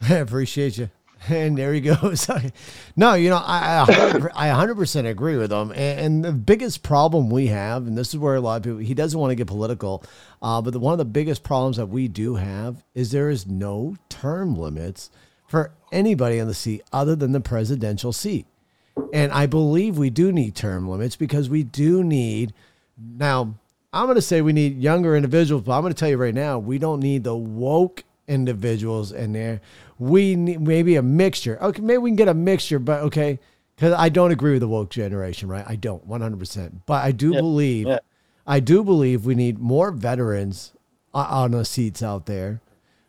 I appreciate you. And there he goes. no, you know, I, I, 100% agree with him. And, and, the biggest problem we have, and this is where a lot of people, he doesn't want to get political, uh, but the, one of the biggest problems that we do have is there is no term limits for anybody on the seat other than the presidential seat. And I believe we do need term limits because we do need, now, I'm going to say we need younger individuals, but I'm going to tell you right now, we don't need the woke individuals in there. We need maybe a mixture. Okay, maybe we can get a mixture, but okay, because I don't agree with the woke generation, right? I don't 100%. But I do Yeah, believe, yeah. I do believe we need more veterans on the seats out there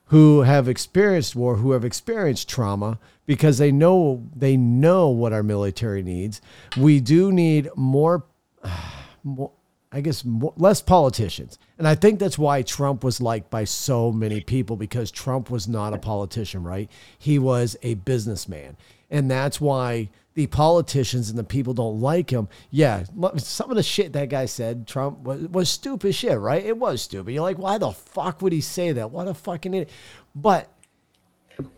who have experienced war, who have experienced trauma, because they know they know what our military needs. We do need more, more I guess more, less politicians, and I think that's why Trump was liked by so many people because Trump was not a politician, right? He was a businessman, and that's why the politicians and the people don't like him. Yeah, some of the shit that guy said, Trump was, was stupid shit, right? It was stupid. You're like, why the fuck would he say that? What a fucking idiot! But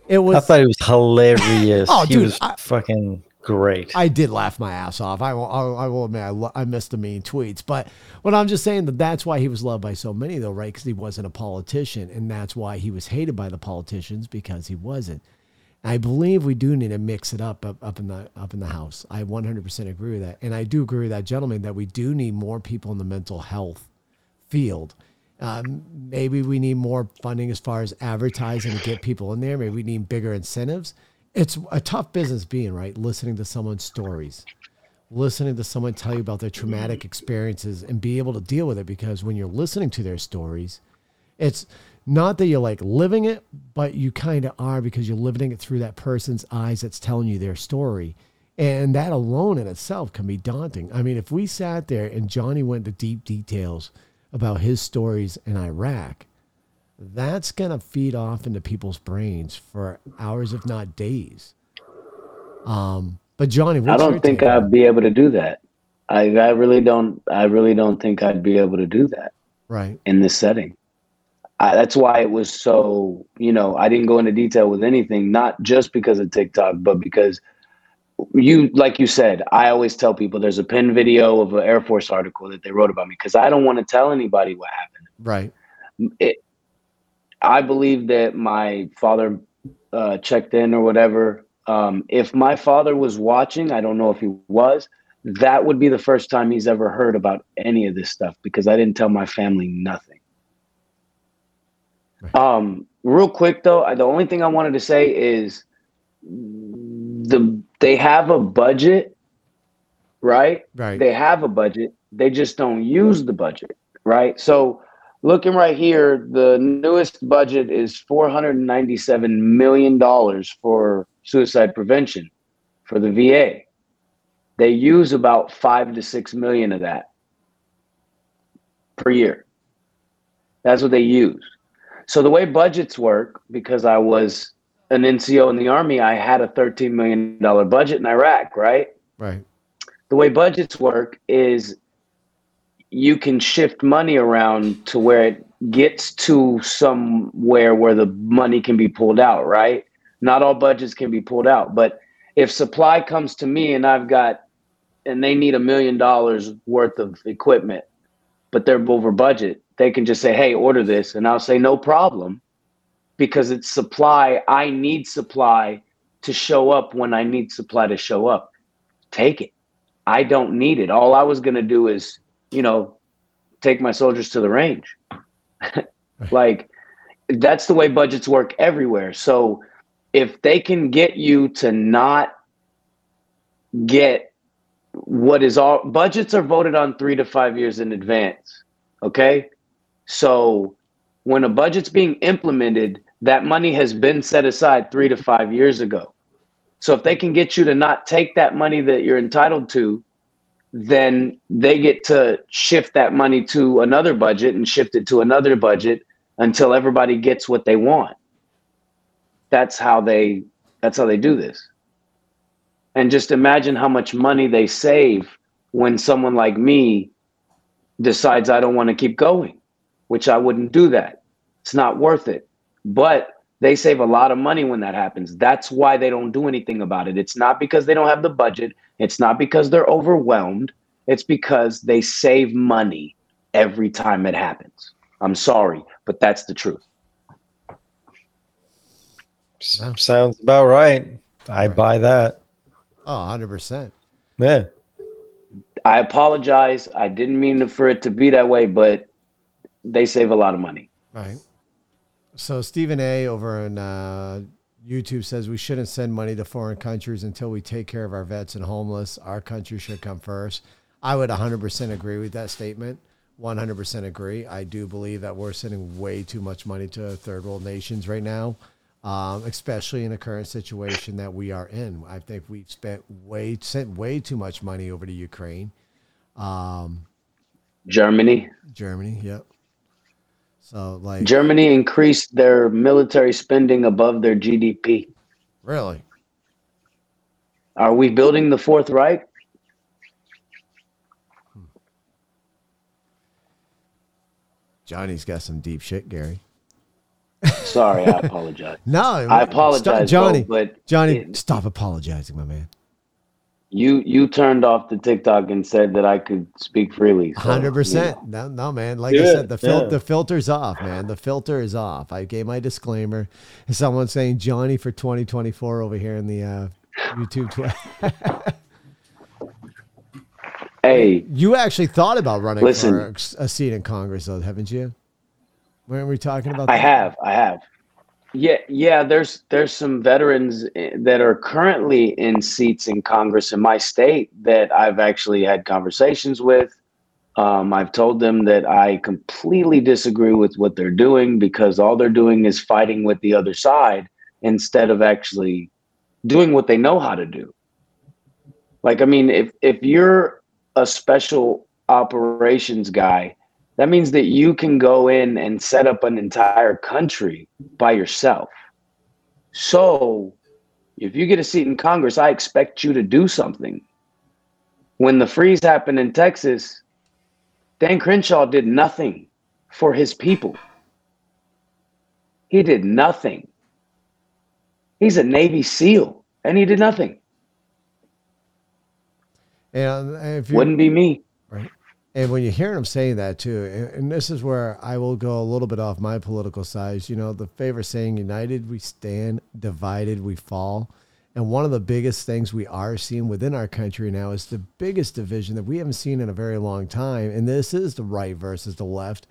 it was. I thought it was hilarious. Oh, he dude, was I- fucking great. I, did laugh my ass off. I will, I, will- I will admit, I, lo- I missed the mean tweets. But what I'm just saying that that's why he was loved by so many, though, right? Because he wasn't a politician, and that's why he was hated by the politicians because he wasn't. I believe we do need to mix it up, up up in the up in the house. I 100% agree with that, and I do agree with that gentleman that we do need more people in the mental health field. Um, maybe we need more funding as far as advertising to get people in there. Maybe we need bigger incentives. It's a tough business being right, listening to someone's stories. listening to someone tell you about their traumatic experiences and be able to deal with it because when you're listening to their stories, it's not that you're like living it, but you kind of are because you're living it through that person's eyes that's telling you their story. And that alone in itself can be daunting. I mean, if we sat there and Johnny went into deep details about his stories in Iraq, that's going to feed off into people's brains for hours, if not days. Um, but Johnny, I don't think I'd be able to do that. I, I really don't. I really don't think I'd be able to do that. Right. In this setting. I, that's why it was so. You know, I didn't go into detail with anything, not just because of TikTok, but because you, like you said, I always tell people there's a pin video of an Air Force article that they wrote about me because I don't want to tell anybody what happened. Right. It, I believe that my father uh, checked in or whatever um, if my father was watching, I don't know if he was, that would be the first time he's ever heard about any of this stuff because I didn't tell my family nothing. Um, real quick though, the only thing I wanted to say is the they have a budget, right? Right. They have a budget. They just don't use the budget, right? So looking right here, the newest budget is four hundred and ninety-seven million dollars for suicide prevention for the VA. They use about five to six million of that per year. That's what they use. So the way budgets work, because I was an NCO in the army, I had a $13 million budget in Iraq, right? Right. The way budgets work is you can shift money around to where it gets to somewhere where the money can be pulled out, right? Not all budgets can be pulled out, but if supply comes to me and I've got and they need a million dollars worth of equipment, but they're over budget, they can just say, "Hey, order this," and I'll say, "No problem," because it's supply. I need supply to show up when I need supply to show up. Take it. I don't need it. All I was going to do is, you know, take my soldiers to the range. like that's the way budgets work everywhere. So if they can get you to not get what is all budgets are voted on three to five years in advance. Okay. So when a budget's being implemented, that money has been set aside three to five years ago. So if they can get you to not take that money that you're entitled to, then they get to shift that money to another budget and shift it to another budget until everybody gets what they want that's how they that's how they do this and just imagine how much money they save when someone like me decides i don't want to keep going which i wouldn't do that. It's not worth it. But they save a lot of money when that happens. That's why they don't do anything about it. It's not because they don't have the budget. It's not because they're overwhelmed. It's because they save money every time it happens. I'm sorry but that's the truth. Sounds about right. I buy that. Oh, 100%. Yeah. I apologize. I didn't mean for it to be that way, but they save a lot of money. Right. So Stephen A over on uh, YouTube says we shouldn't send money to foreign countries until we take care of our vets and homeless. Our country should come first. I would 100% agree with that statement. 100% agree. I do believe that we're sending way too much money to third world nations right now um, especially in the current situation that we are in. I think we've spent way sent way too much money over to Ukraine. Um, Germany. Germany, yep. So like Germany increased their military spending above their GDP. Really? Are we building the Fourth Reich? Johnny's got some deep shit, Gary. Sorry, I apologize. no, I apologize, stop, Johnny. but Johnny, it, stop apologizing, my man. You you turned off the TikTok and said that I could speak freely. Hundred so, percent. Yeah. No, no, man. Like yeah, I said, the fil- yeah. the filter's off, man. The filter is off. I gave my disclaimer. Someone saying Johnny for twenty twenty four over here in the uh, YouTube Twitter. hey, you actually thought about running listen, for a seat in Congress, though, haven't you? Weren't we talking about? I have, I have. Yeah, yeah. There's there's some veterans eh, that are currently in seats in Congress in my state that I've actually had conversations with. Um, I've told them that I completely disagree with what they're doing because all they're doing is fighting with the other side instead of actually doing what they know how to do. Like, I mean, if if you're a special operations guy, that means that you can go in and set up an entire country by yourself. So, if you get a seat in Congress, I expect you to do something. When the freeze happened in Texas, Dan Crenshaw did nothing for his people. He did nothing. He's a Navy SEAL, and he did nothing. And if you Wouldn't be me. And when you hear him saying that too, and, this is where I will go a little bit off my political side. You know, the favorite saying, united we stand, divided we fall. And one of the biggest things we are seeing within our country now is the biggest division that we haven't seen in a very long time. And this is the right versus the left.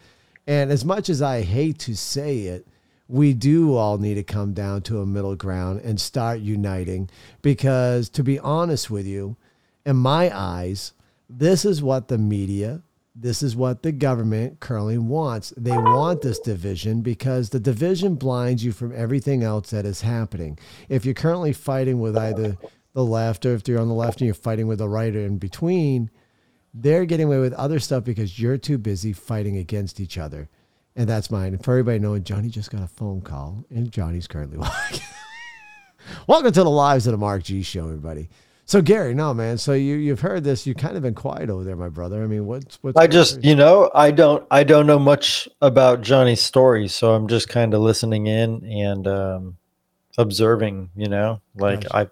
And as much as I hate to say it, we do all need to come down to a middle ground and start uniting. Because to be honest with you, in my eyes, this is what the media, this is what the government currently wants. They want this division because the division blinds you from everything else that is happening. If you're currently fighting with either the left or if you're on the left and you're fighting with the right or in between, they're getting away with other stuff because you're too busy fighting against each other. And that's mine. And for everybody knowing, Johnny just got a phone call and Johnny's currently walking. Welcome to the lives of the Mark G show, everybody. So Gary, no man. So you you've heard this. You kind of been quiet over there, my brother. I mean, what's what's? I just, you know, I don't, I don't know much about Johnny's story, so I'm just kind of listening in and um, observing. You know, like I,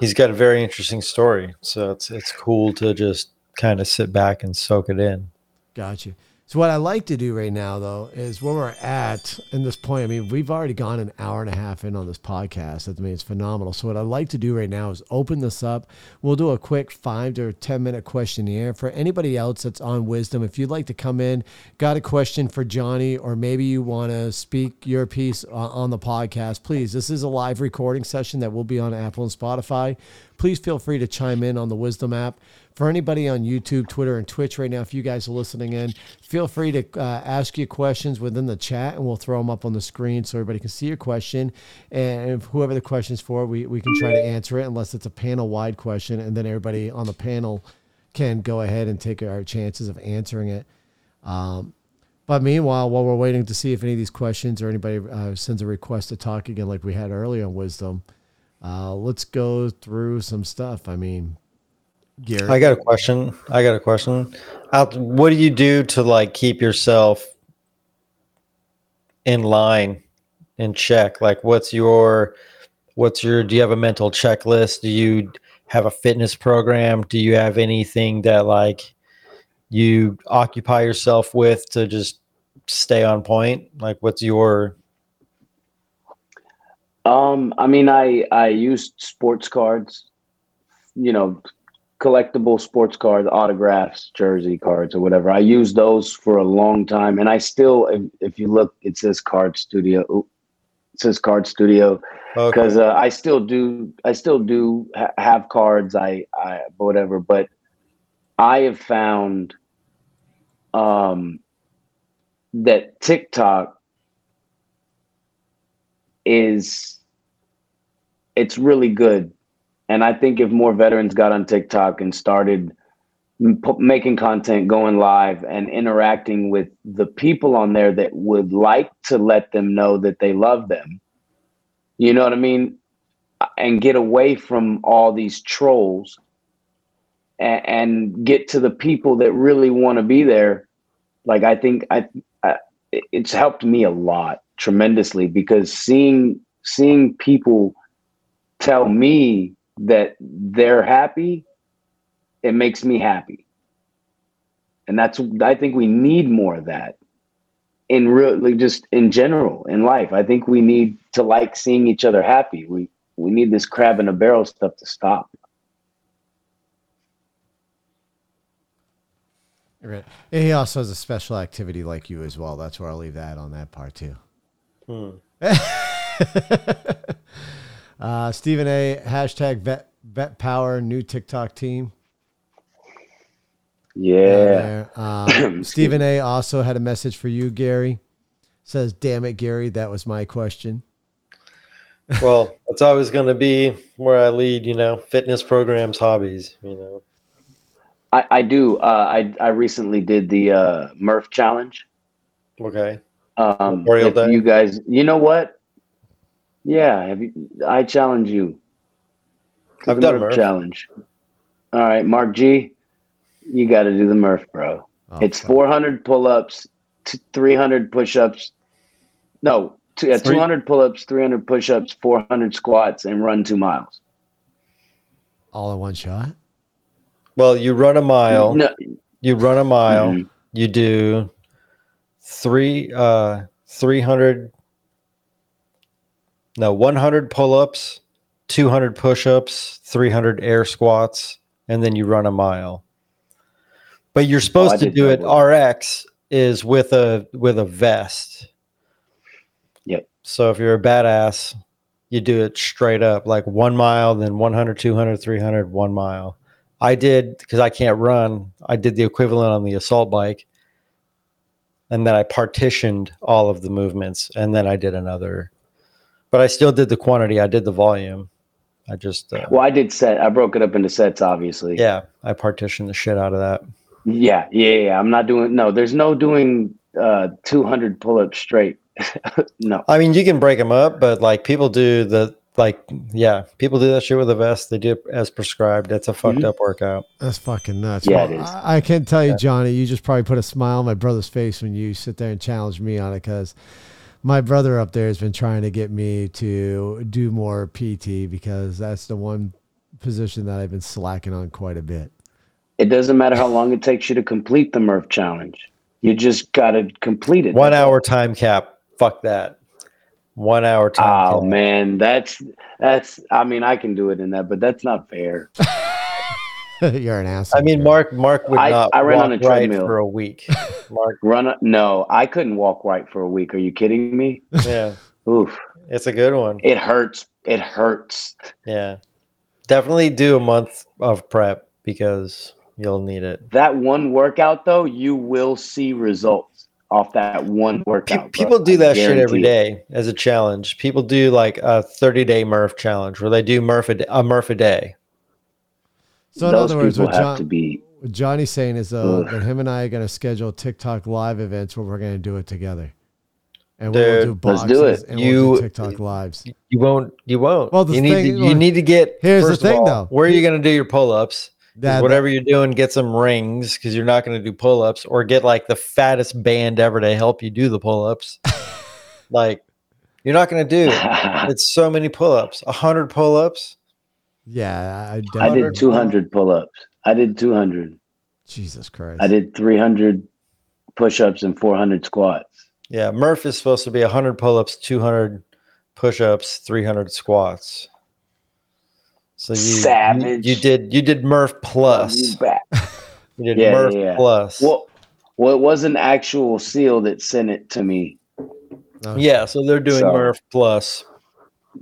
he's got a very interesting story, so it's it's cool to just kind of sit back and soak it in. Gotcha. So what I like to do right now, though, is where we're at in this point. I mean, we've already gone an hour and a half in on this podcast. I mean, it's phenomenal. So what I'd like to do right now is open this up. We'll do a quick five to ten minute questionnaire for anybody else that's on Wisdom. If you'd like to come in, got a question for Johnny, or maybe you want to speak your piece uh, on the podcast, please. This is a live recording session that will be on Apple and Spotify. Please feel free to chime in on the Wisdom app for anybody on YouTube, Twitter, and Twitch right now, if you guys are listening in, feel free to uh, ask your questions within the chat and we'll throw them up on the screen so everybody can see your question. And whoever the question is for, we, we can try to answer it unless it's a panel wide question. And then everybody on the panel can go ahead and take our chances of answering it. Um, but meanwhile, while we're waiting to see if any of these questions or anybody uh, sends a request to talk again, like we had earlier on Wisdom, uh, let's go through some stuff. I mean, Gary? I got a question. I got a question. what do you do to like keep yourself in line, in check? Like, what's your, what's your? Do you have a mental checklist? Do you have a fitness program? Do you have anything that like you occupy yourself with to just stay on point? Like, what's your um, I mean, I I used sports cards, you know, collectible sports cards, autographs, jersey cards, or whatever. I used those for a long time, and I still, if, if you look, it says Card Studio. It says Card Studio because okay. uh, I still do. I still do ha- have cards. I, I, whatever. But I have found um, that TikTok is it's really good and I think if more veterans got on TikTok and started p- making content, going live, and interacting with the people on there that would like to let them know that they love them, you know what I mean? And get away from all these trolls and, and get to the people that really want to be there. Like, I think I, I it's helped me a lot tremendously because seeing seeing people tell me that they're happy, it makes me happy. And that's I think we need more of that in really just in general in life. I think we need to like seeing each other happy. We we need this crab in a barrel stuff to stop. Right. And he also has a special activity like you as well. That's where I'll leave that on that part too. Hmm. uh, Stephen A. Hashtag vet, vet power new TikTok team. Yeah. there. Um, Stephen A. also had a message for you, Gary. Says, "Damn it, Gary, that was my question." Well, it's always going to be where I lead, you know, fitness programs, hobbies, you know. I, I do. Uh, I I recently did the uh, Murph challenge. Okay. Um, Memorial Day? you guys, you know what? Yeah, have you? I challenge you. I've the done Murph Murph. challenge. All right, Mark G, you got to do the Murph, bro. Oh, it's fuck. 400 pull-ups, t- 300 push-ups. No, yeah, 200 pull-ups, 300 push-ups, 400 squats, and run two miles. all in one shot. Well, you run a mile. No, You run a mile. Mhm. You do three, uh, 300, no, 100 pull ups, 200 push ups, 300 air squats, and then you run a mile. But you're supposed I to do it. RX is with a with a vest. Yep. So if you're a badass, you do it straight up, like one mile, then 100, 200, 300, one mile. I did because I can't run. I did the equivalent on the assault bike, and then I partitioned all of the movements, and then I did another. But I still did the quantity. I did the volume. I just uh, well, I did set. I broke it up into sets, obviously. yeah, I partitioned the shit out of that. Yeah, yeah, yeah. I'm not doing. No, there's no doing uh 200 pull-ups straight. no. I mean, you can break them up, but like people do the like, yeah, people do that shit with a vest. They do it as prescribed. That's a fucked Mhm. up workout. That's fucking nuts. Yeah, Well, it is. I, I can tell you, Johnny, you just probably put a smile on my brother's face when you sit there and challenge me on it because my brother up there has been trying to get me to do more PT because that's the one position that I've been slacking on quite a bit. It doesn't matter how long it takes you to complete the Murph challenge. You just got to complete it. One hour time cap. Fuck that. One hour time Oh cap. man, that's that's. I mean, I can do it in that, but that's not fair. You're an asshole. I mean, Mark. Mark would I- not I ran walk on a right for a week. Mark. Run? a- No, I couldn't walk right for a week. Are you kidding me? Yeah, Oof, it's a good one. it hurts. It hurts. Yeah, definitely do a month of prep because you'll need it. That one workout, though, you will see results off that one Pe- workout. bro. people do that shit every guarantee it. day as a challenge. People do like a 30 day Murph challenge where they do Murph a, d- a Murph a day. So in Those other words, what, John, to be. what Johnny's saying is though Ugh. that him and I are going to schedule TikTok live events where we're going to do it together. And we will Dude, do let's boxes do it. and we'll You- do TikTok lives. You won't. You won't. Well, the you need. thing- to, you need to get. Here's the thing, all, though. Where are you going to do your pull ups? That, whatever you're doing, get some rings because you're not going to do pull ups, or get like the fattest band ever to help you do the pull ups. like, you're not going to do. It's so many pull ups. A hundred pull ups. Yeah, I, I did 200 pull-ups. I did 200. Jesus Christ. I did 300 push-ups and 400 squats. Yeah, Murph is supposed to be 100 pull-ups, 200 push-ups, 300 squats. So you, you Savage. you did you did Murph plus. bet. You did Yeah, Murph yeah, yeah. plus. Well, well, it was an actual seal that sent it to me. Oh, yeah, so they're doing So- Murph plus.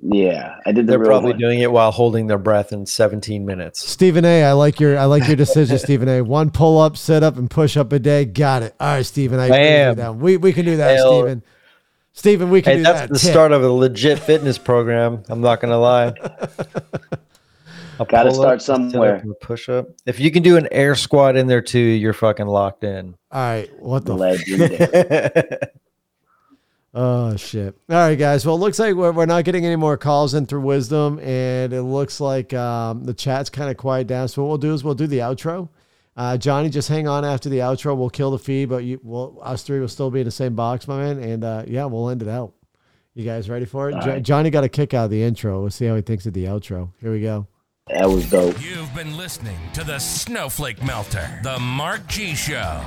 Yeah, I did the They're probably one. doing it while holding their breath in 17 minutes. Stephen A, I like your I like your decision, Stephen A. One pull up, sit up, and push up a day. Got it. All right, Stephen. I agree with you that. We we can do that, Hell- Stephen. Stephen, we can Hey, do that's that. That's the Tip. start of a legit fitness program. I'm not gonna lie. A Gotta start somewhere. Push up. If you can do an air squat in there too, you're fucking locked in. All right. What the Legendary. Oh shit! All right, guys. Well, it looks like we're, we're not getting any more calls in through wisdom, and it looks like um, the chat's kind of quiet down. So what we'll do is we'll do the outro. Uh, Johnny, just hang on after the outro. We'll kill the feed, but you, well, us three will still be in the same box, my man. And uh, yeah, we'll end it out. You guys ready for it? Jo- right. Johnny got a kick out of the intro. We'll see how he thinks of the outro. Here we go. That was dope. You've been listening to the Snowflake Melter, the Mark G Show.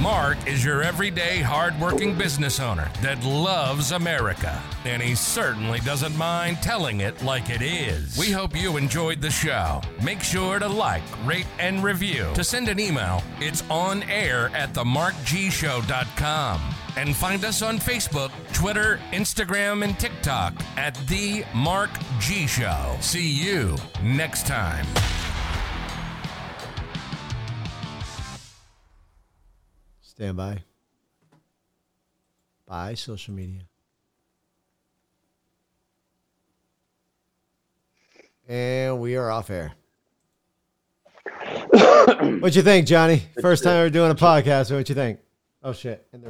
Mark is your everyday hardworking business owner that loves America, and he certainly doesn't mind telling it like it is. We hope you enjoyed the show. Make sure to like, rate, and review. To send an email, it's on air at themarkgshow.com. And find us on Facebook, Twitter, Instagram, and TikTok at The Mark G Show. See you next time. Stand by. Bye, social media. And we are off air. What'd you think, Johnny? First time ever doing a podcast. What'd you think? Oh shit! And the